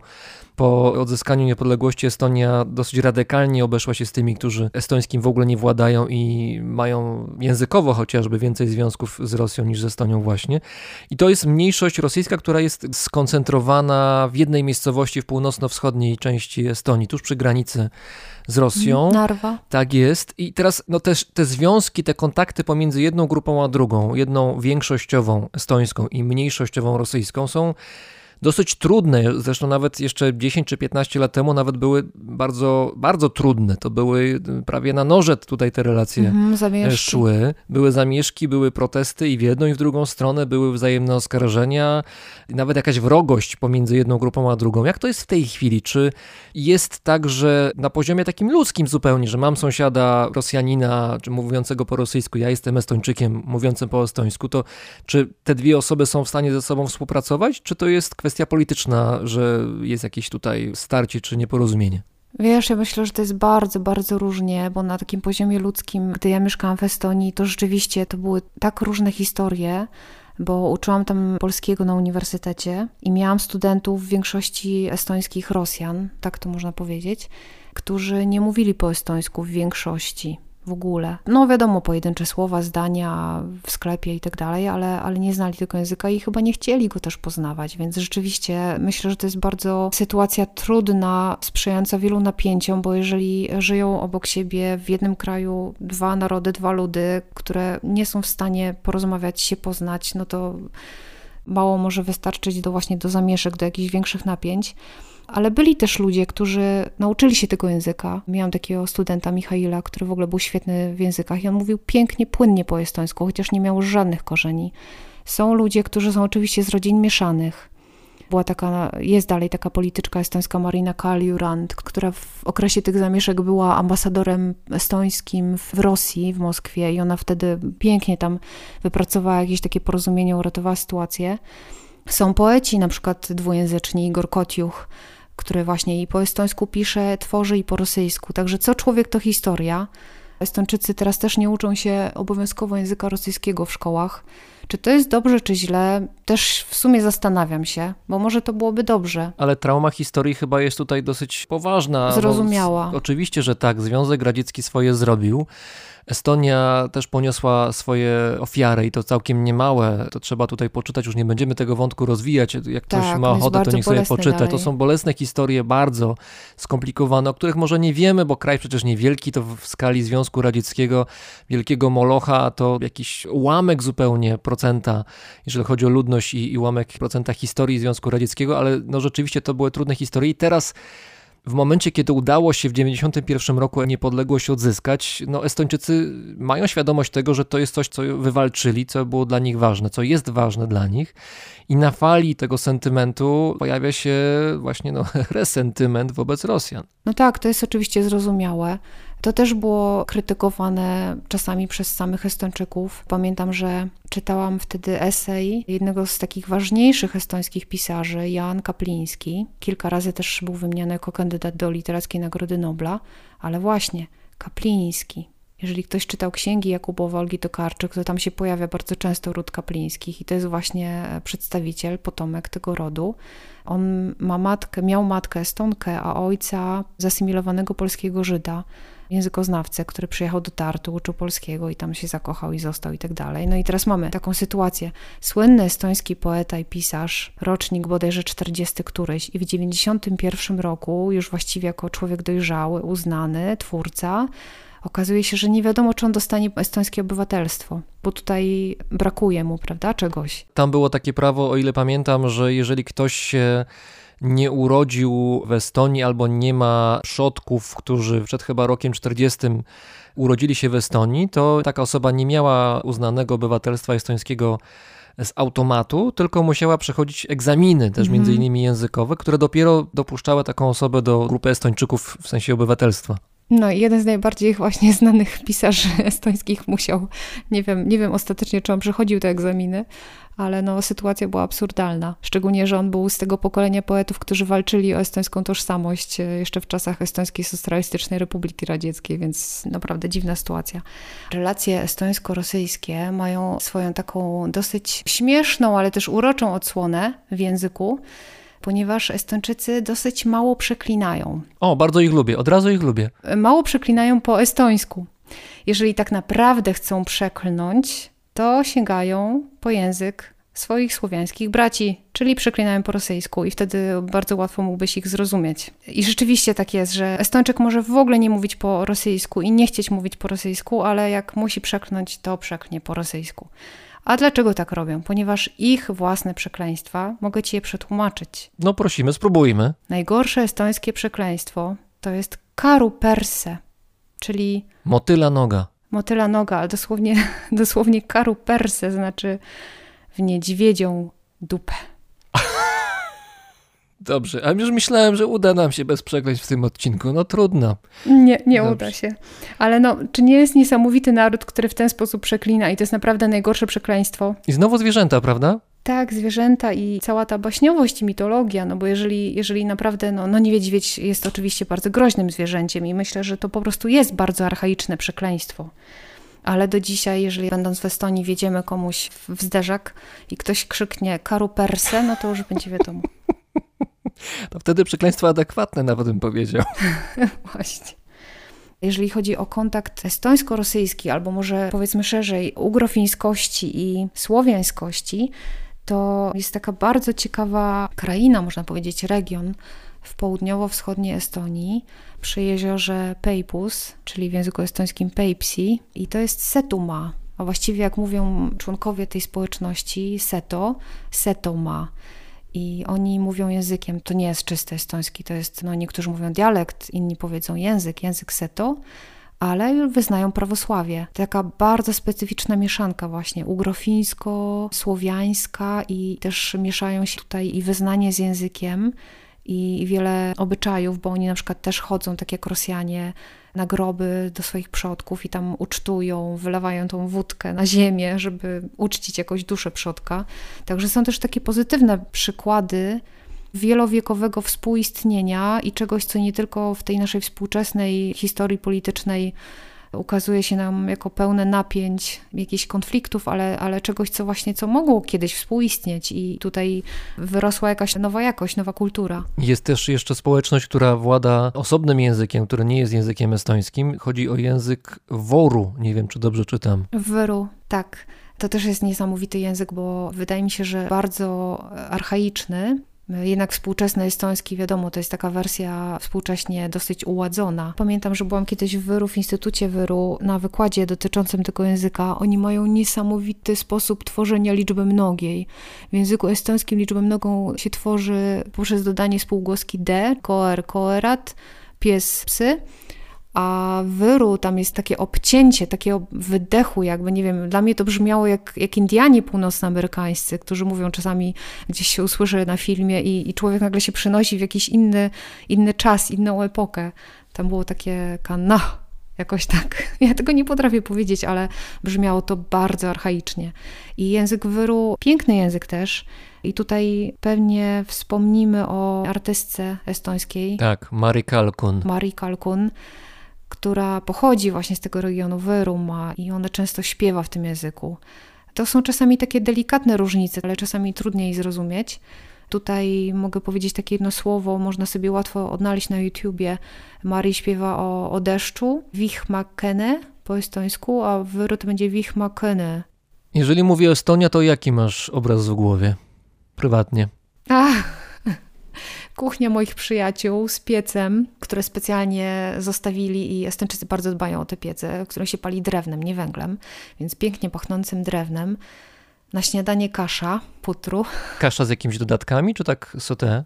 po odzyskaniu niepodległości Estonia dosyć radykalnie obeszła się z tymi, którzy estońskim w ogóle nie władają i mają językowo chociażby więcej związków z Rosją niż z Estonią właśnie. I to jest mniejszość rosyjska, która jest skoncentrowana w jednej miejscowości w północno-wschodniej części Estonii, tuż przy granicy z Rosją. Narwa. Tak jest. I teraz no też te związki, te kontakty pomiędzy jedną grupą a drugą, jedną większościową estońską i mniejszościową rosyjską są dosyć trudne, zresztą nawet jeszcze 10 czy 15 lat temu nawet były bardzo, bardzo trudne. To były prawie na noże tutaj te relacje Mhm, zamieszki. szły. Były zamieszki, były protesty i w jedną i w drugą stronę były wzajemne oskarżenia, nawet jakaś wrogość pomiędzy jedną grupą a drugą. Jak to jest w tej chwili? Czy jest tak, że na poziomie takim ludzkim zupełnie, że mam sąsiada Rosjanina, czy mówiącego po rosyjsku, ja jestem Estończykiem mówiącym po estońsku, to czy te dwie osoby są w stanie ze sobą współpracować, czy to jest kwestia polityczna, że jest jakieś tutaj starcie czy nieporozumienie? Wiesz, ja myślę, że to jest bardzo, bardzo różnie, bo na takim poziomie ludzkim, gdy ja mieszkałam w Estonii, to rzeczywiście to były tak różne historie, bo uczyłam tam polskiego na uniwersytecie i miałam studentów w większości estońskich Rosjan, tak to można powiedzieć, którzy nie mówili po estońsku w większości w ogóle. No wiadomo, pojedyncze słowa, zdania w sklepie i tak dalej, ale, ale nie znali tego języka i chyba nie chcieli go też poznawać, więc rzeczywiście myślę, że to jest bardzo sytuacja trudna, sprzyjająca wielu napięciom, bo jeżeli żyją obok siebie w jednym kraju dwa narody, dwa ludy, które nie są w stanie porozmawiać, się poznać, no to mało może wystarczyć do właśnie do zamieszek, do jakichś większych napięć ale byli też ludzie, którzy nauczyli się tego języka. Miałam takiego studenta Michaila, który w ogóle był świetny w językach i on mówił pięknie, płynnie po estońsku, chociaż nie miał żadnych korzeni. Są ludzie, którzy są oczywiście z rodzin mieszanych. Była taka, jest dalej taka polityczka estońska Marina Kaljurand, która w okresie tych zamieszek była ambasadorem estońskim w Rosji, w Moskwie i ona wtedy pięknie tam wypracowała jakieś takie porozumienie, uratowała sytuację. Są poeci, na przykład dwujęzyczni, Igor Kociuch, który właśnie i po estońsku pisze, tworzy i po rosyjsku. Także co człowiek to historia. Estończycy teraz też nie uczą się obowiązkowo języka rosyjskiego w szkołach. Czy to jest dobrze, czy źle? Też w sumie zastanawiam się, bo może to byłoby dobrze. Ale trauma historii chyba jest tutaj dosyć poważna. Zrozumiała. Oczywiście, że tak. Związek Radziecki swoje zrobił. Estonia też poniosła swoje ofiary i to całkiem niemałe. To trzeba tutaj poczytać, już nie będziemy tego wątku rozwijać. Jak ktoś Tak, ma on jest ochotę, to niech sobie poczyta. To dalej. są bolesne historie, bardzo skomplikowane, o których może nie wiemy, bo kraj przecież niewielki, to w skali Związku Radzieckiego, wielkiego Molocha, to jakiś ułamek zupełnie procenta, jeżeli chodzi o ludność i, i ułamek procenta historii Związku Radzieckiego, ale no rzeczywiście to były trudne historie i teraz w momencie, kiedy udało się w 1991 roku niepodległość odzyskać, no Estończycy mają świadomość tego, że to jest coś, co wywalczyli, co było dla nich ważne, co jest ważne dla nich. I na fali tego sentymentu pojawia się właśnie no, [laughs] resentyment wobec Rosjan. No tak, to jest oczywiście zrozumiałe. To też było krytykowane czasami przez samych Estończyków. Pamiętam, że czytałam wtedy esej jednego z takich ważniejszych estońskich pisarzy, Jan Kapliński. Kilka razy też był wymieniany jako kandydat do Literackiej Nagrody Nobla, ale właśnie Kapliński. Jeżeli ktoś czytał księgi Jakubowa Olgi Tokarczyk, to tam się pojawia bardzo często ród Kaplińskich i to jest właśnie przedstawiciel, potomek tego rodu. On ma matkę, miał matkę Estonkę, a ojca zasymilowanego polskiego Żyda, językoznawcę, który przyjechał do Tartu, uczył polskiego i tam się zakochał i został i tak dalej. No i teraz mamy taką sytuację. Słynny estoński poeta i pisarz, rocznik bodajże 40 któryś i w 91 roku, już właściwie jako człowiek dojrzały, uznany, twórca, okazuje się, że nie wiadomo, czy on dostanie estońskie obywatelstwo, bo tutaj brakuje mu, prawda, czegoś. Tam było takie prawo, o ile pamiętam, że jeżeli ktoś się nie urodził w Estonii albo nie ma przodków, którzy przed chyba rokiem 40 urodzili się w Estonii, to taka osoba nie miała uznanego obywatelstwa estońskiego z automatu, tylko musiała przechodzić egzaminy, też między innymi językowe, które dopiero dopuszczały taką osobę do grupy Estończyków w sensie obywatelstwa. No i jeden z najbardziej właśnie [laughs] znanych pisarzy estońskich musiał, nie wiem, nie wiem ostatecznie, czy on przechodził te egzaminy, ale no, sytuacja była absurdalna. Szczególnie, że on był z tego pokolenia poetów, którzy walczyli o estońską tożsamość e, jeszcze w czasach Estońskiej Socjalistycznej Republiki Radzieckiej, więc naprawdę dziwna sytuacja. Relacje estońsko-rosyjskie mają swoją taką dosyć śmieszną, ale też uroczą odsłonę w języku ponieważ Estończycy dosyć mało przeklinają. O, bardzo ich lubię, od razu ich lubię. Mało przeklinają po estońsku. Jeżeli tak naprawdę chcą przeklnąć, to sięgają po język swoich słowiańskich braci, czyli przeklinają po rosyjsku i wtedy bardzo łatwo mógłbyś ich zrozumieć. I rzeczywiście tak jest, że Estończyk może w ogóle nie mówić po rosyjsku i nie chcieć mówić po rosyjsku, ale jak musi przeklnąć, to przeknie po rosyjsku. A dlaczego tak robią? Ponieważ ich własne przekleństwa, mogę ci je przetłumaczyć. No prosimy, spróbujmy. Najgorsze estońskie przekleństwo to jest karu perse, czyli Motyla noga. motyla noga, ale dosłownie, [laughs] dosłownie karu perse znaczy w niedźwiedzią dupę. Dobrze, a już myślałem, że uda nam się bez przekleństw w tym odcinku. No trudno. Nie, nie Dobrze. uda się. Ale no, czy nie jest niesamowity naród, który w ten sposób przeklina i to jest naprawdę najgorsze przekleństwo? I znowu zwierzęta, prawda? Tak, zwierzęta i cała ta baśniowość i mitologia, no bo jeżeli, jeżeli naprawdę, no, no niedźwiedź jest oczywiście bardzo groźnym zwierzęciem i myślę, że to po prostu jest bardzo archaiczne przekleństwo. Ale do dzisiaj, jeżeli będąc w Estonii wjedziemy komuś w zderzak i ktoś krzyknie karu perse, no to już będzie wiadomo. [laughs] To wtedy przekleństwo adekwatne, nawet bym powiedział. [laughs] Właśnie. Jeżeli chodzi o kontakt estońsko-rosyjski, albo może powiedzmy szerzej ugrofińskości i słowiańskości, to jest taka bardzo ciekawa kraina, można powiedzieć, region w południowo-wschodniej Estonii, przy jeziorze Peipus, czyli w języku estońskim Peipsi, i to jest Setuma. A właściwie, jak mówią członkowie tej społeczności, Seto, Setoma. I oni mówią językiem, to nie jest czysty estoński, to jest, no niektórzy mówią dialekt, inni powiedzą język, język Seto, ale wyznają prawosławie. Taka bardzo specyficzna mieszanka właśnie, ugrofińsko-słowiańska i też mieszają się tutaj i wyznanie z językiem i wiele obyczajów, bo oni na przykład też chodzą, tak jak Rosjanie, na groby do swoich przodków i tam ucztują, wylewają tą wódkę na ziemię, żeby uczcić jakoś duszę przodka. Także są też takie pozytywne przykłady wielowiekowego współistnienia i czegoś, co nie tylko w tej naszej współczesnej historii politycznej ukazuje się nam jako pełne napięć, jakichś konfliktów, ale, ale czegoś, co właśnie, co mogło kiedyś współistnieć i tutaj wyrosła jakaś nowa jakość, nowa kultura. Jest też jeszcze społeczność, która włada osobnym językiem, który nie jest językiem estońskim. Chodzi o język woru. Nie wiem, czy dobrze czytam. Wyru, tak. To też jest niesamowity język, bo wydaje mi się, że bardzo archaiczny. Jednak współczesny estoński, wiadomo, to jest taka wersja współcześnie dosyć uładzona. Pamiętam, że byłam kiedyś w Wyru, w Instytucie Wyru, na wykładzie dotyczącym tego języka. Oni mają niesamowity sposób tworzenia liczby mnogiej. W języku estońskim liczbę mnogą się tworzy poprzez dodanie spółgłoski d, koer, koerat, pies, psy. A wyru tam jest takie obcięcie, takiego wydechu, jakby nie wiem, dla mnie to brzmiało jak, jak Indianie północnoamerykańscy, którzy mówią czasami, gdzieś się usłyszy na filmie i, i człowiek nagle się przenosi w jakiś inny, inny czas, inną epokę. Tam było takie kana, jakoś tak. [laughs] Ja tego nie potrafię powiedzieć, ale brzmiało to bardzo archaicznie. I język wyru, piękny język też. I tutaj pewnie wspomnimy o artystce estońskiej, Tak, Mari Kalkun. Marii Kalkun, która pochodzi właśnie z tego regionu Wyruma i ona często śpiewa w tym języku. To są czasami takie delikatne różnice, ale czasami trudniej zrozumieć. Tutaj mogę powiedzieć takie jedno słowo, można sobie łatwo odnaleźć na YouTubie. Marii śpiewa o, o deszczu, wichmakene po estońsku, a w Wyru to będzie wichmakene. Jeżeli mówię Estonia, to jaki masz obraz w głowie? Prywatnie. Ach, kuchnia moich przyjaciół z piecem, które specjalnie zostawili i Estończycy bardzo dbają o te piece, które się pali drewnem, nie węglem, więc pięknie pachnącym drewnem. Na śniadanie kasza, putru. Kasza z jakimiś dodatkami, czy tak sauté?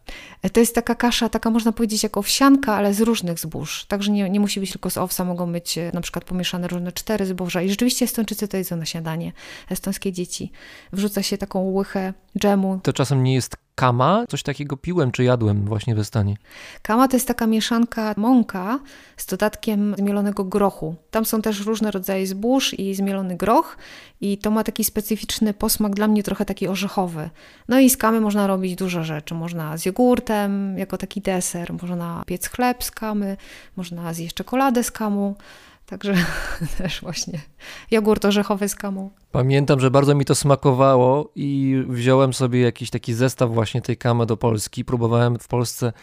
To jest taka kasza, taka można powiedzieć jak owsianka, ale z różnych zbóż. Także nie, nie musi być tylko z owsa, mogą być e, na przykład pomieszane różne cztery zboża. I rzeczywiście Estończycy to jedzą na śniadanie. Estońskie dzieci. Wrzuca się taką łychę dżemu. To czasem nie jest kama? Coś takiego piłem czy jadłem właśnie w Estonii. Kama to jest taka mieszanka mąka z dodatkiem zmielonego grochu. Tam są też różne rodzaje zbóż i zmielony groch i to ma taki specyficzny posmak, dla mnie trochę taki orzechowy. No i z kamy można robić dużo rzeczy. Można z jogurtem, jako taki deser, można piec chleb z kamy, można zjeść czekoladę z kamu. Także [laughs] też właśnie jogurt orzechowy z kamą. Pamiętam, że bardzo mi to smakowało i wziąłem sobie jakiś taki zestaw właśnie tej kamy do Polski. Próbowałem w Polsce.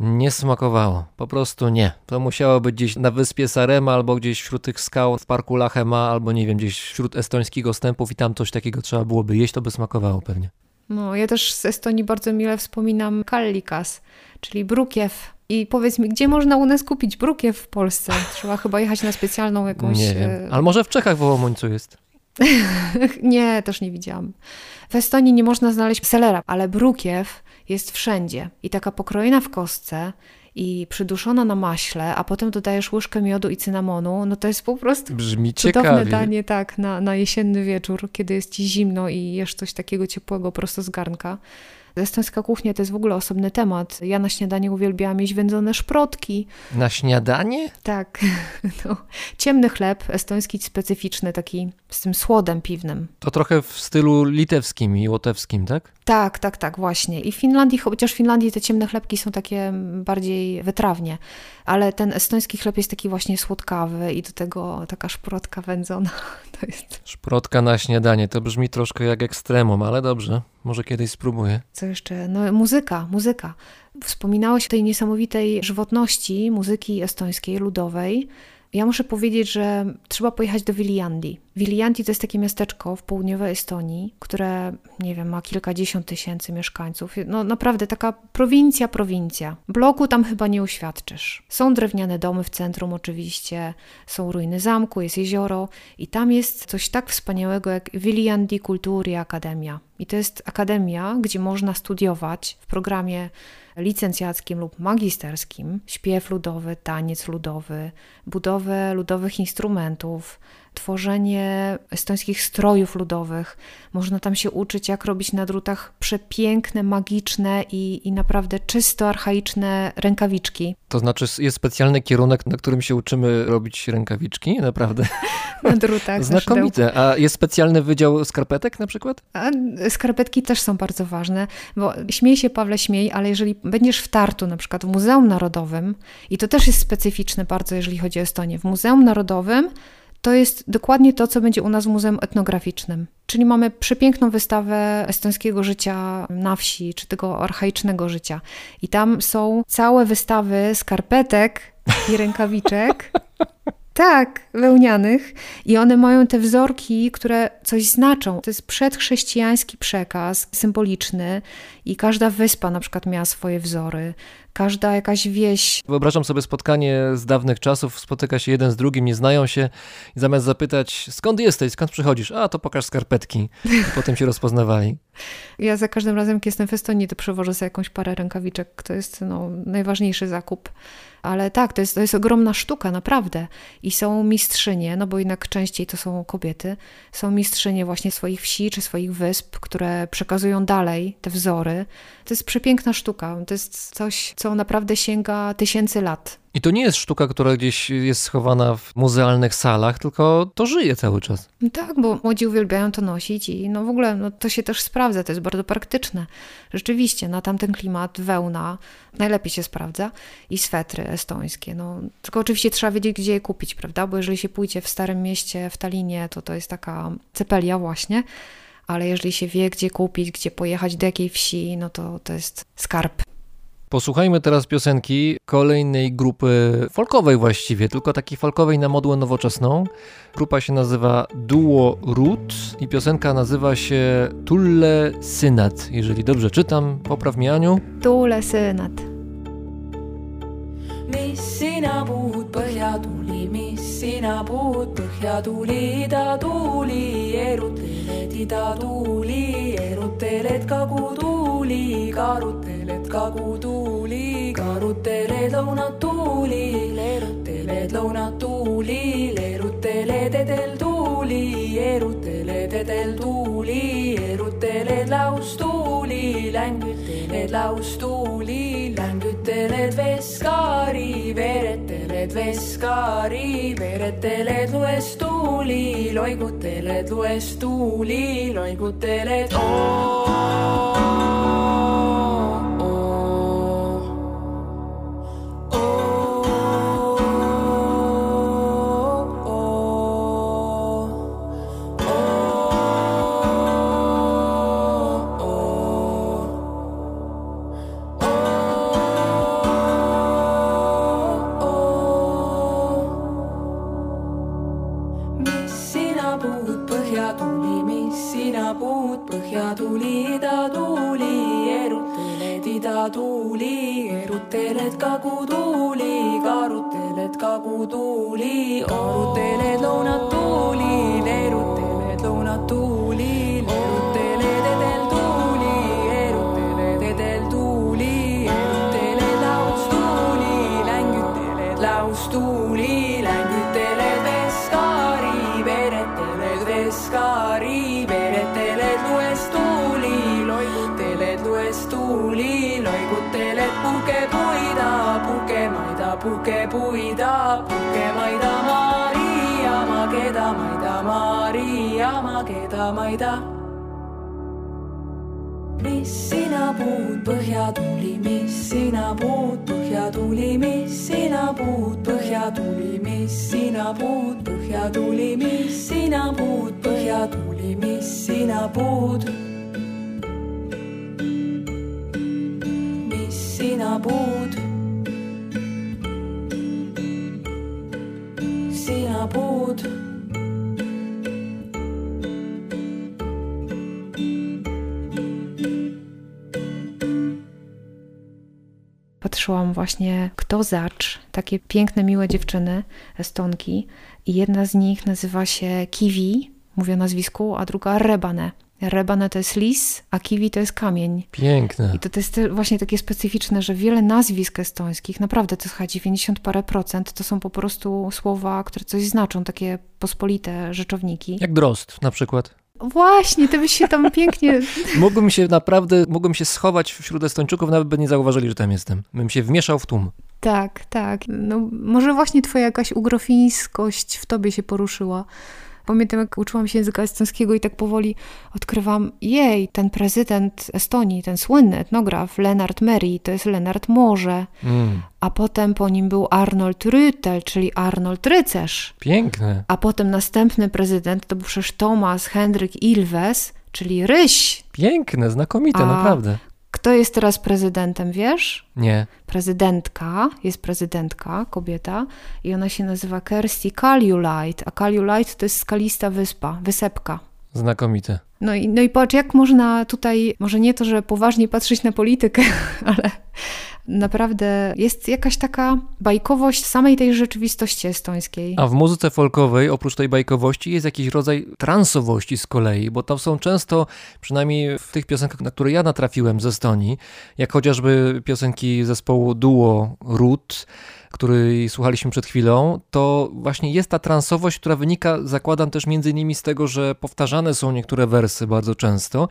Nie smakowało, po prostu nie. To musiało być gdzieś na wyspie Sarema, albo gdzieś wśród tych skał w parku Lachema, albo nie wiem, gdzieś wśród estońskich ostępów i tam coś takiego trzeba byłoby jeść, to by smakowało pewnie. No, ja też z Estonii bardzo mile wspominam kallikas, czyli brukiew. I powiedz mi, gdzie można u nas kupić brukiew w Polsce? Trzeba chyba jechać na specjalną jakąś... Nie wiem, e, ale może w Czechach w Łomońcu jest. [laughs] nie, też nie widziałam. W Estonii nie można znaleźć selera, ale brukiew jest wszędzie. I taka pokrojona w kostce i przyduszona na maśle, a potem dodajesz łyżkę miodu i cynamonu, no to jest po prostu Brzmi cudowne ciekawie. danie, tak, na, na jesienny wieczór, kiedy jest ci zimno i jesz coś takiego ciepłego prosto z garnka. Estońska kuchnia to jest w ogóle osobny temat. Ja na śniadanie uwielbiałam jeść wędzone szprotki. Na śniadanie? Tak, [laughs] no. ciemny chleb, estoński specyficzny, taki z tym słodem piwnym. To trochę w stylu litewskim i łotewskim, tak? Tak, tak, tak, właśnie. I w Finlandii, chociaż w Finlandii te ciemne chlebki są takie bardziej wytrawnie, ale ten estoński chleb jest taki właśnie słodkawy i do tego taka szprotka wędzona. [laughs] To jest... Szprotka na śniadanie, to brzmi troszkę jak ekstremum, ale dobrze, może kiedyś spróbuję. Co jeszcze? No muzyka, muzyka. Wspominałeś o tej niesamowitej żywotności muzyki estońskiej, ludowej. Ja muszę powiedzieć, że trzeba pojechać do Viljandi. Viljandi to jest takie miasteczko w południowej Estonii, które, nie wiem, ma kilkadziesiąt tysięcy mieszkańców. No naprawdę taka prowincja, prowincja. Bloku tam chyba nie uświadczysz. Są drewniane domy w centrum oczywiście, są ruiny zamku, jest jezioro i tam jest coś tak wspaniałego jak Viljandi Kultury Akademia. I to jest akademia, gdzie można studiować w programie licencjackim lub magisterskim śpiew ludowy, taniec ludowy, budowę ludowych instrumentów, tworzenie estońskich strojów ludowych. Można tam się uczyć, jak robić na drutach przepiękne, magiczne i, i naprawdę czysto archaiczne rękawiczki. To znaczy jest specjalny kierunek, na którym się uczymy robić rękawiczki, naprawdę. [laughs] Na drutach. Znakomite. A jest specjalny wydział skarpetek na przykład? A skarpetki też są bardzo ważne, bo śmiej się Pawle, śmiej, ale jeżeli będziesz w Tartu, na przykład w Muzeum Narodowym, i to też jest specyficzne bardzo, jeżeli chodzi o Estonię, w Muzeum Narodowym to jest dokładnie to, co będzie u nas w Muzeum Etnograficznym. Czyli mamy przepiękną wystawę estońskiego życia na wsi, czy tego archaicznego życia. I tam są całe wystawy skarpetek i rękawiczek. [laughs] Tak, wełnianych. I one mają te wzorki, które coś znaczą. To jest przedchrześcijański przekaz, symboliczny. I każda wyspa na przykład miała swoje wzory. Każda jakaś wieś. Wyobrażam sobie spotkanie z dawnych czasów, spotyka się jeden z drugim, nie znają się i zamiast zapytać, skąd jesteś, skąd przychodzisz? A, to pokaż skarpetki. I potem się rozpoznawali. [laughs] Ja za każdym razem, jak jestem w Estonii, to przewożę sobie jakąś parę rękawiczek. To jest no, najważniejszy zakup. Ale tak, to jest, to jest ogromna sztuka, naprawdę. I są mistrzynie, no bo jednak częściej to są kobiety, są mistrzynie właśnie swoich wsi czy swoich wysp, które przekazują dalej te wzory. To jest przepiękna sztuka. To jest coś, co naprawdę sięga tysięcy lat. I to nie jest sztuka, która gdzieś jest schowana w muzealnych salach, tylko to żyje cały czas. No tak, bo młodzi uwielbiają to nosić i no w ogóle no to się też sprawdza, to jest bardzo praktyczne. Rzeczywiście, na tamten klimat wełna najlepiej się sprawdza i swetry estońskie. No, tylko oczywiście trzeba wiedzieć, gdzie je kupić, prawda? Bo jeżeli się pójdzie w Starym Mieście, w Talinie, to to jest taka cepelia właśnie, ale jeżeli się wie, gdzie kupić, gdzie pojechać, do jakiej wsi, no to to jest skarb. Posłuchajmy teraz piosenki kolejnej grupy folkowej właściwie, tylko takiej folkowej na modłę nowoczesną. Grupa się nazywa Duo Root i piosenka nazywa się Tulle Synat. Jeżeli dobrze czytam, popraw mnie Aniu. Tuule Synat. Mis sina puhud põhjatuuli, mis sina puhud põhjatuuli, ida tuuli, eruteled ida tuuli, eruteled kagutuuli, karuteled kagutuuli, karuteled lõunatuuli, eruteled lõunatuuli, eruteled edel tuuli, eruteled edel tuuli, eruteled laustuuli, längüteled laustuuli, längüteled veskaari, vereteled veskaari, vereteled luestuuli, loiguteled luestuuli, loiguteled oo. Kamai'da zacz, takie piękne, miłe dziewczyny, Estonki. I jedna z nich nazywa się Kiwi, mówię o nazwisku, a druga Rebane. Rebane to jest lis, a Kiwi to jest kamień. Piękne. I to, to jest właśnie takie specyficzne, że wiele nazwisk estońskich, naprawdę to chyba 90 parę procent, to są po prostu słowa, które coś znaczą, takie pospolite rzeczowniki. Jak drost na przykład. Właśnie, to byś się tam pięknie... [laughs] Mógłbym się naprawdę, mógłbym się schować wśród Estończyków, nawet by nie zauważyli, że tam jestem. Bym się wmieszał w tłum. Tak, tak. No, może właśnie twoja jakaś ugrofińskość w tobie się poruszyła. Pamiętam, jak uczyłam się języka estońskiego i tak powoli odkrywam, jej, ten prezydent Estonii, ten słynny etnograf Lennart Meri, to jest Lennart Morze. Mm, A potem po nim był Arnold Rytel, czyli Arnold Rycerz. piękne. A potem następny prezydent to był przecież Thomas Hendrik Ilves, czyli Ryś. Piękne, znakomite, A- naprawdę. Kto jest teraz prezydentem, wiesz? Nie. prezydentka, jest prezydentka, kobieta i ona się nazywa Kersti Kaljulaid, a Kaljulaid to jest skalista wyspa, wysepka. Znakomite. No i, no i patrz, jak można tutaj, może nie to, że poważnie patrzeć na politykę, [laughs] ale naprawdę jest jakaś taka bajkowość samej tej rzeczywistości estońskiej. A w muzyce folkowej, oprócz tej bajkowości, jest jakiś rodzaj transowości z kolei, bo tam są często, przynajmniej w tych piosenkach, na które ja natrafiłem z Estonii, jak chociażby piosenki zespołu duo Root, który słuchaliśmy przed chwilą, to właśnie jest ta transowość, która wynika, zakładam też między innymi z tego, że powtarzane są niektóre wersy bardzo często,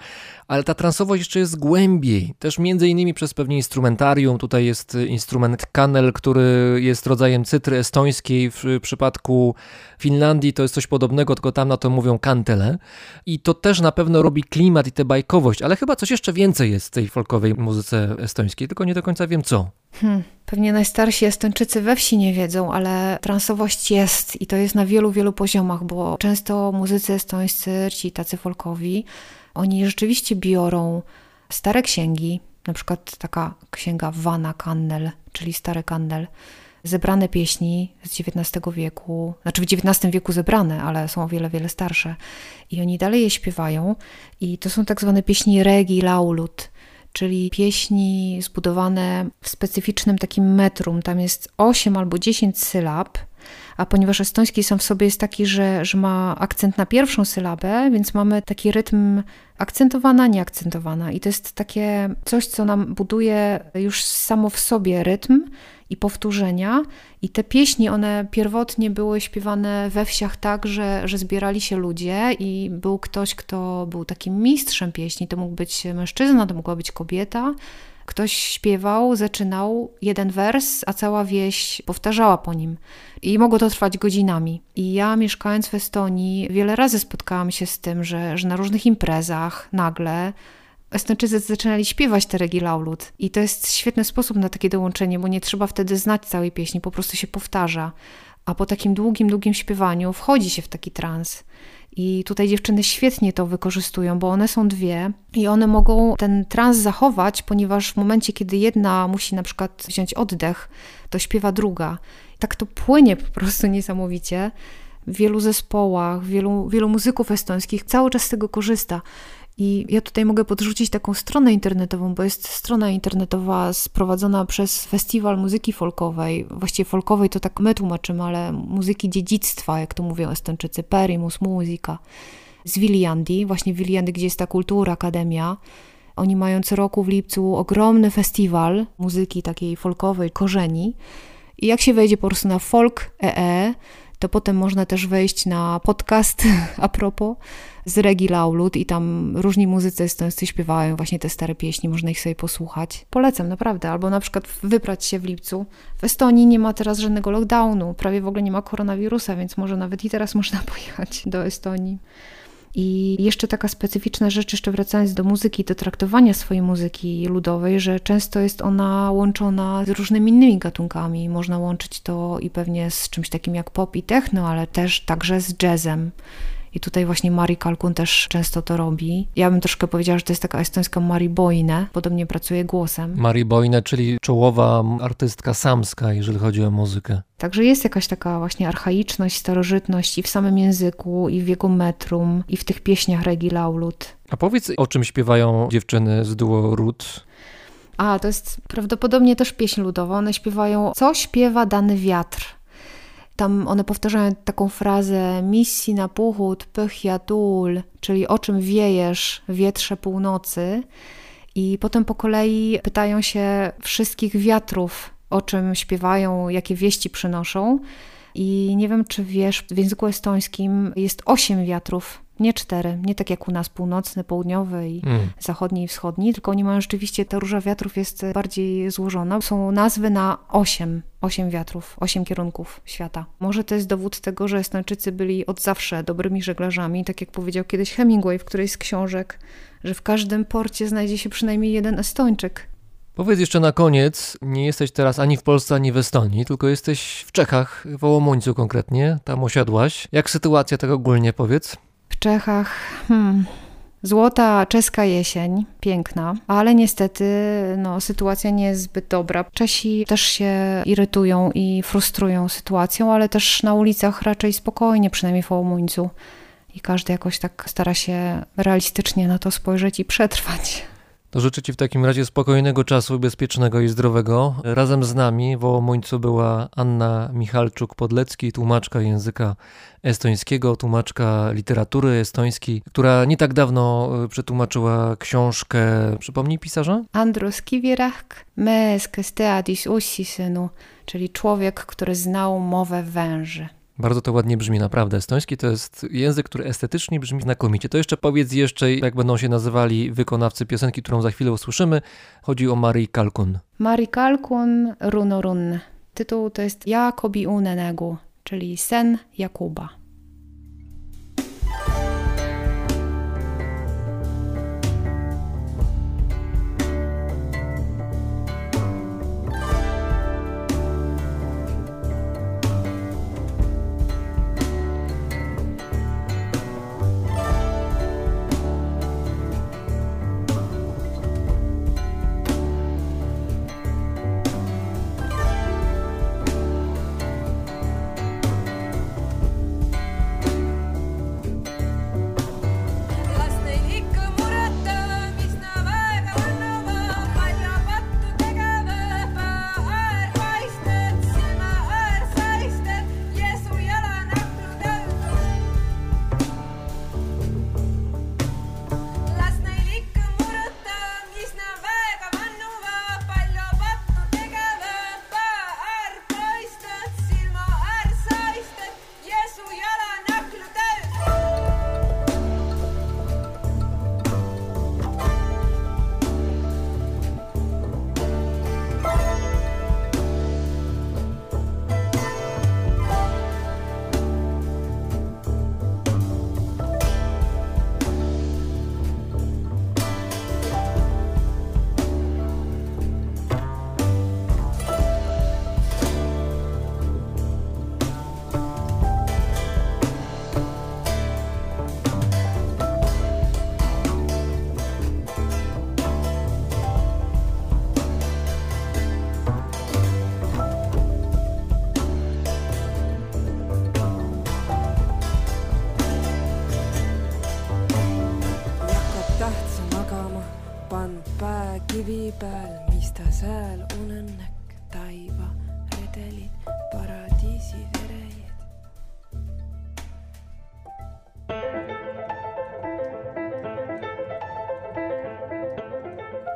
ale ta transowość jeszcze jest głębiej, też między innymi przez pewnie instrumentarium, tutaj jest instrument kanel, który jest rodzajem cytry estońskiej, w przypadku Finlandii to jest coś podobnego, tylko tam na to mówią kantele i to też na pewno robi klimat i tę bajkowość, ale chyba coś jeszcze więcej jest w tej folkowej muzyce estońskiej, tylko nie do końca wiem co. Hmm, pewnie najstarsi Estończycy we wsi nie wiedzą, ale transowość jest i to jest na wielu, wielu poziomach, bo często muzycy estońscy, ci tacy folkowi, oni rzeczywiście biorą stare księgi, na przykład taka księga Vana Kannel, czyli Stary Kannel, zebrane pieśni z XIX wieku, znaczy w XIX wieku zebrane, ale są o wiele, wiele starsze. I oni dalej je śpiewają i to są tak zwane pieśni regi laulut, czyli pieśni zbudowane w specyficznym takim metrum. Tam jest 8 albo 10 sylab, a ponieważ estoński sam w sobie jest taki, że, że ma akcent na pierwszą sylabę, więc mamy taki rytm akcentowana, nieakcentowana. I to jest takie coś, co nam buduje już samo w sobie rytm i powtórzenia. I te pieśni, one pierwotnie były śpiewane we wsiach tak, że, że zbierali się ludzie i był ktoś, kto był takim mistrzem pieśni. To mógł być mężczyzna, to mogła być kobieta. Ktoś śpiewał, zaczynał jeden wers, a cała wieś powtarzała po nim. I mogło to trwać godzinami. I ja, mieszkając w Estonii, wiele razy spotkałam się z tym, że, że na różnych imprezach nagle Estończycy zaczynali śpiewać te regi laulut. I to jest świetny sposób na takie dołączenie, bo nie trzeba wtedy znać całej pieśni, po prostu się powtarza. A po takim długim, długim śpiewaniu wchodzi się w taki trans. I tutaj dziewczyny świetnie to wykorzystują, bo one są dwie i one mogą ten trans zachować, ponieważ w momencie, kiedy jedna musi na przykład wziąć oddech, to śpiewa druga. Tak to płynie po prostu niesamowicie. W wielu zespołach, wielu, wielu muzyków estońskich cały czas z tego korzysta. I ja tutaj mogę podrzucić taką stronę internetową, bo jest strona internetowa sprowadzona przez Festiwal Muzyki Folkowej. Właściwie folkowej to tak my tłumaczymy, ale muzyki dziedzictwa, jak to mówią Estończycy, Perimus, muzyka. Z Viljandi, właśnie w Viljandi, gdzie jest ta kultura, akademia. Oni mają co roku w lipcu ogromny festiwal muzyki takiej folkowej, korzeni. I jak się wejdzie po prostu na folk.ee, to potem można też wejść na podcast [laughs] a propos z Regi Laulut i tam różni muzycy estońscy śpiewają właśnie te stare pieśni, można ich sobie posłuchać. Polecam naprawdę, albo na przykład wybrać się w lipcu. W Estonii nie ma teraz żadnego lockdownu, prawie w ogóle nie ma koronawirusa, więc może nawet i teraz [laughs] można pojechać do Estonii. I jeszcze taka specyficzna rzecz, jeszcze wracając do muzyki, do traktowania swojej muzyki ludowej, że często jest ona łączona z różnymi innymi gatunkami. Można łączyć to i pewnie z czymś takim jak pop i techno, ale też także z jazzem. I tutaj właśnie Mari Kalkun też często to robi. Ja bym troszkę powiedziała, że to jest taka estońska Mari Boine, podobnie pracuje głosem. Mari Boine, czyli czołowa artystka samska, jeżeli chodzi o muzykę. Także jest jakaś taka właśnie archaiczność, starożytność i w samym języku, i w jego metrum, i w tych pieśniach Regi Laulut. A powiedz, o czym śpiewają dziewczyny z duo Rut? A, to jest prawdopodobnie też pieśń ludowa. One śpiewają, co śpiewa dany wiatr. Tam one powtarzają taką frazę missi na puchut pychiatul, czyli o czym wiejesz, wietrze północy. I potem po kolei pytają się wszystkich wiatrów, o czym śpiewają, jakie wieści przynoszą. I nie wiem, czy wiesz, w języku estońskim jest osiem wiatrów, nie cztery. Nie tak jak u nas północny, południowy, i mm. zachodni i wschodni, tylko oni mają rzeczywiście, ta róża wiatrów jest bardziej złożona. Są nazwy na osiem, osiem wiatrów, osiem kierunków świata. Może to jest dowód tego, że Estończycy byli od zawsze dobrymi żeglarzami, tak jak powiedział kiedyś Hemingway w którejś z książek, że w każdym porcie znajdzie się przynajmniej jeden Estończyk. Powiedz jeszcze na koniec, nie jesteś teraz ani w Polsce, ani w Estonii, tylko jesteś w Czechach, w Ołomońcu konkretnie, tam osiadłaś. Jak sytuacja tak ogólnie, powiedz? Czechach, hmm, Złota czeska jesień, piękna, ale niestety no, sytuacja nie jest zbyt dobra. Czesi też się irytują i frustrują sytuacją, ale też na ulicach raczej spokojnie, przynajmniej w Ołomuńcu. I każdy jakoś tak stara się realistycznie na to spojrzeć i przetrwać. To życzę Ci w takim razie spokojnego czasu, bezpiecznego i zdrowego. Razem z nami w Ołomońcu była Anna Michalczuk-Podlecki, tłumaczka języka estońskiego, tłumaczka literatury estońskiej, która nie tak dawno e, przetłumaczyła książkę, przypomnij pisarza? Andrus Kivirak, mes kes teadis ussisynu, czyli człowiek, który znał mowę węży. Bardzo to ładnie brzmi, naprawdę. Estoński to jest język, który estetycznie brzmi znakomicie. To jeszcze powiedz jeszcze, jak będą się nazywali wykonawcy piosenki, którą za chwilę usłyszymy. Chodzi o Marii Kalkun. Marii Kalkun Runorun. Tytuł to jest Jakobi Unenegu, czyli Sen Jakuba.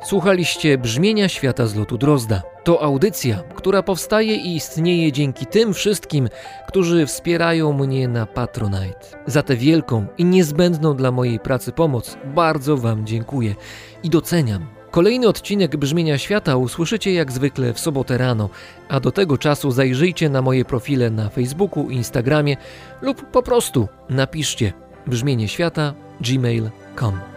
Słuchaliście brzmienia świata z lotu Drozda. To audycja, która powstaje i istnieje dzięki tym wszystkim, którzy wspierają mnie na Patronite. Za tę wielką i niezbędną dla mojej pracy pomoc bardzo Wam dziękuję i doceniam. Kolejny odcinek Brzmienia Świata usłyszycie jak zwykle w sobotę rano, a do tego czasu zajrzyjcie na moje profile na Facebooku, Instagramie lub po prostu napiszcie brzmienie świata gmail.com.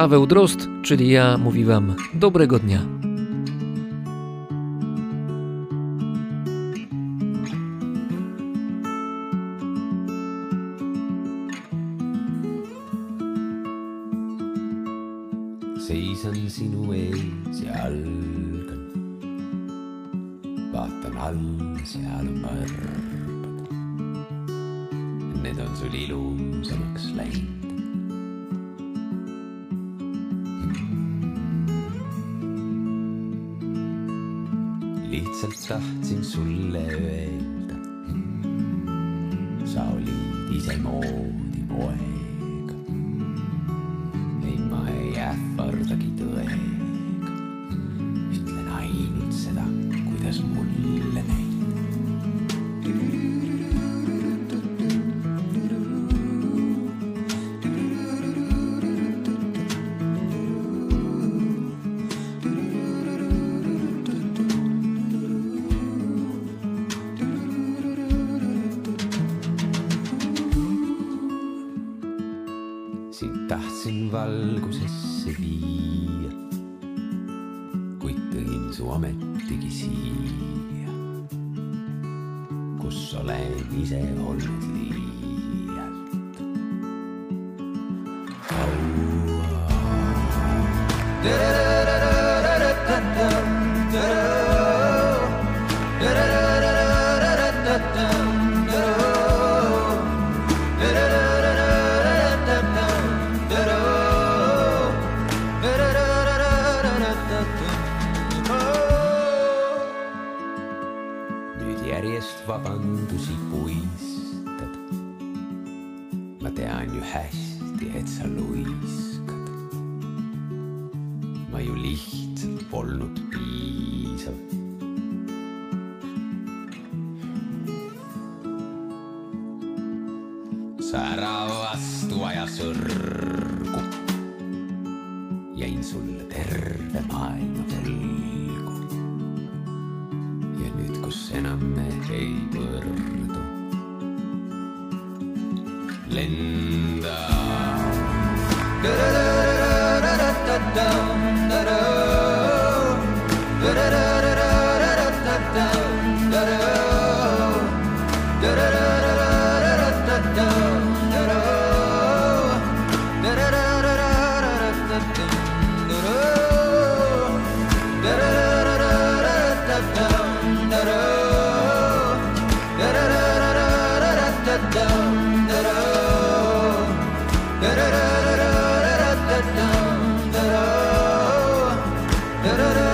Paweł czyli ja, mówi Wam dobrego dnia. seisan sinu ees ja algan. vaatan all, seal on. Lihtsalt tahtsin sulle öelda. sa olid isemoodi poeg ometigi siia, kus olen ise olnud liialt. Nüüd ja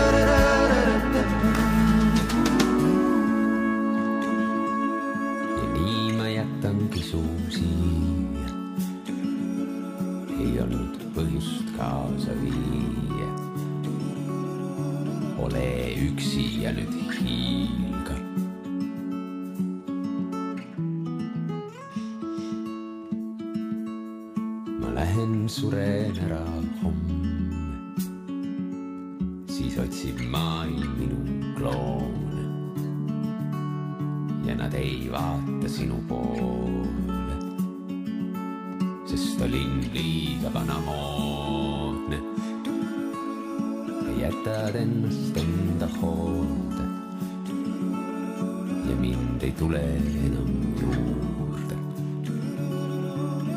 tule enam juurde.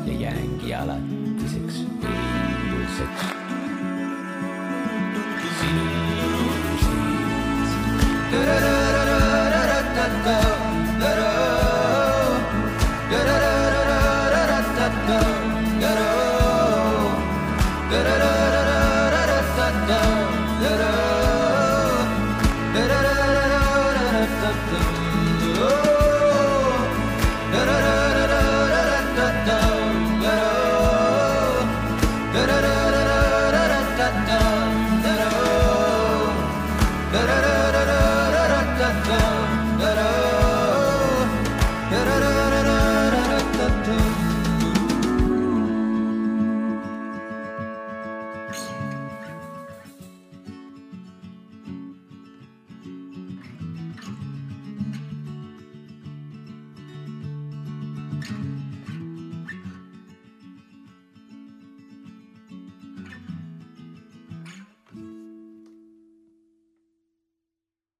Ja jäängi alatiseks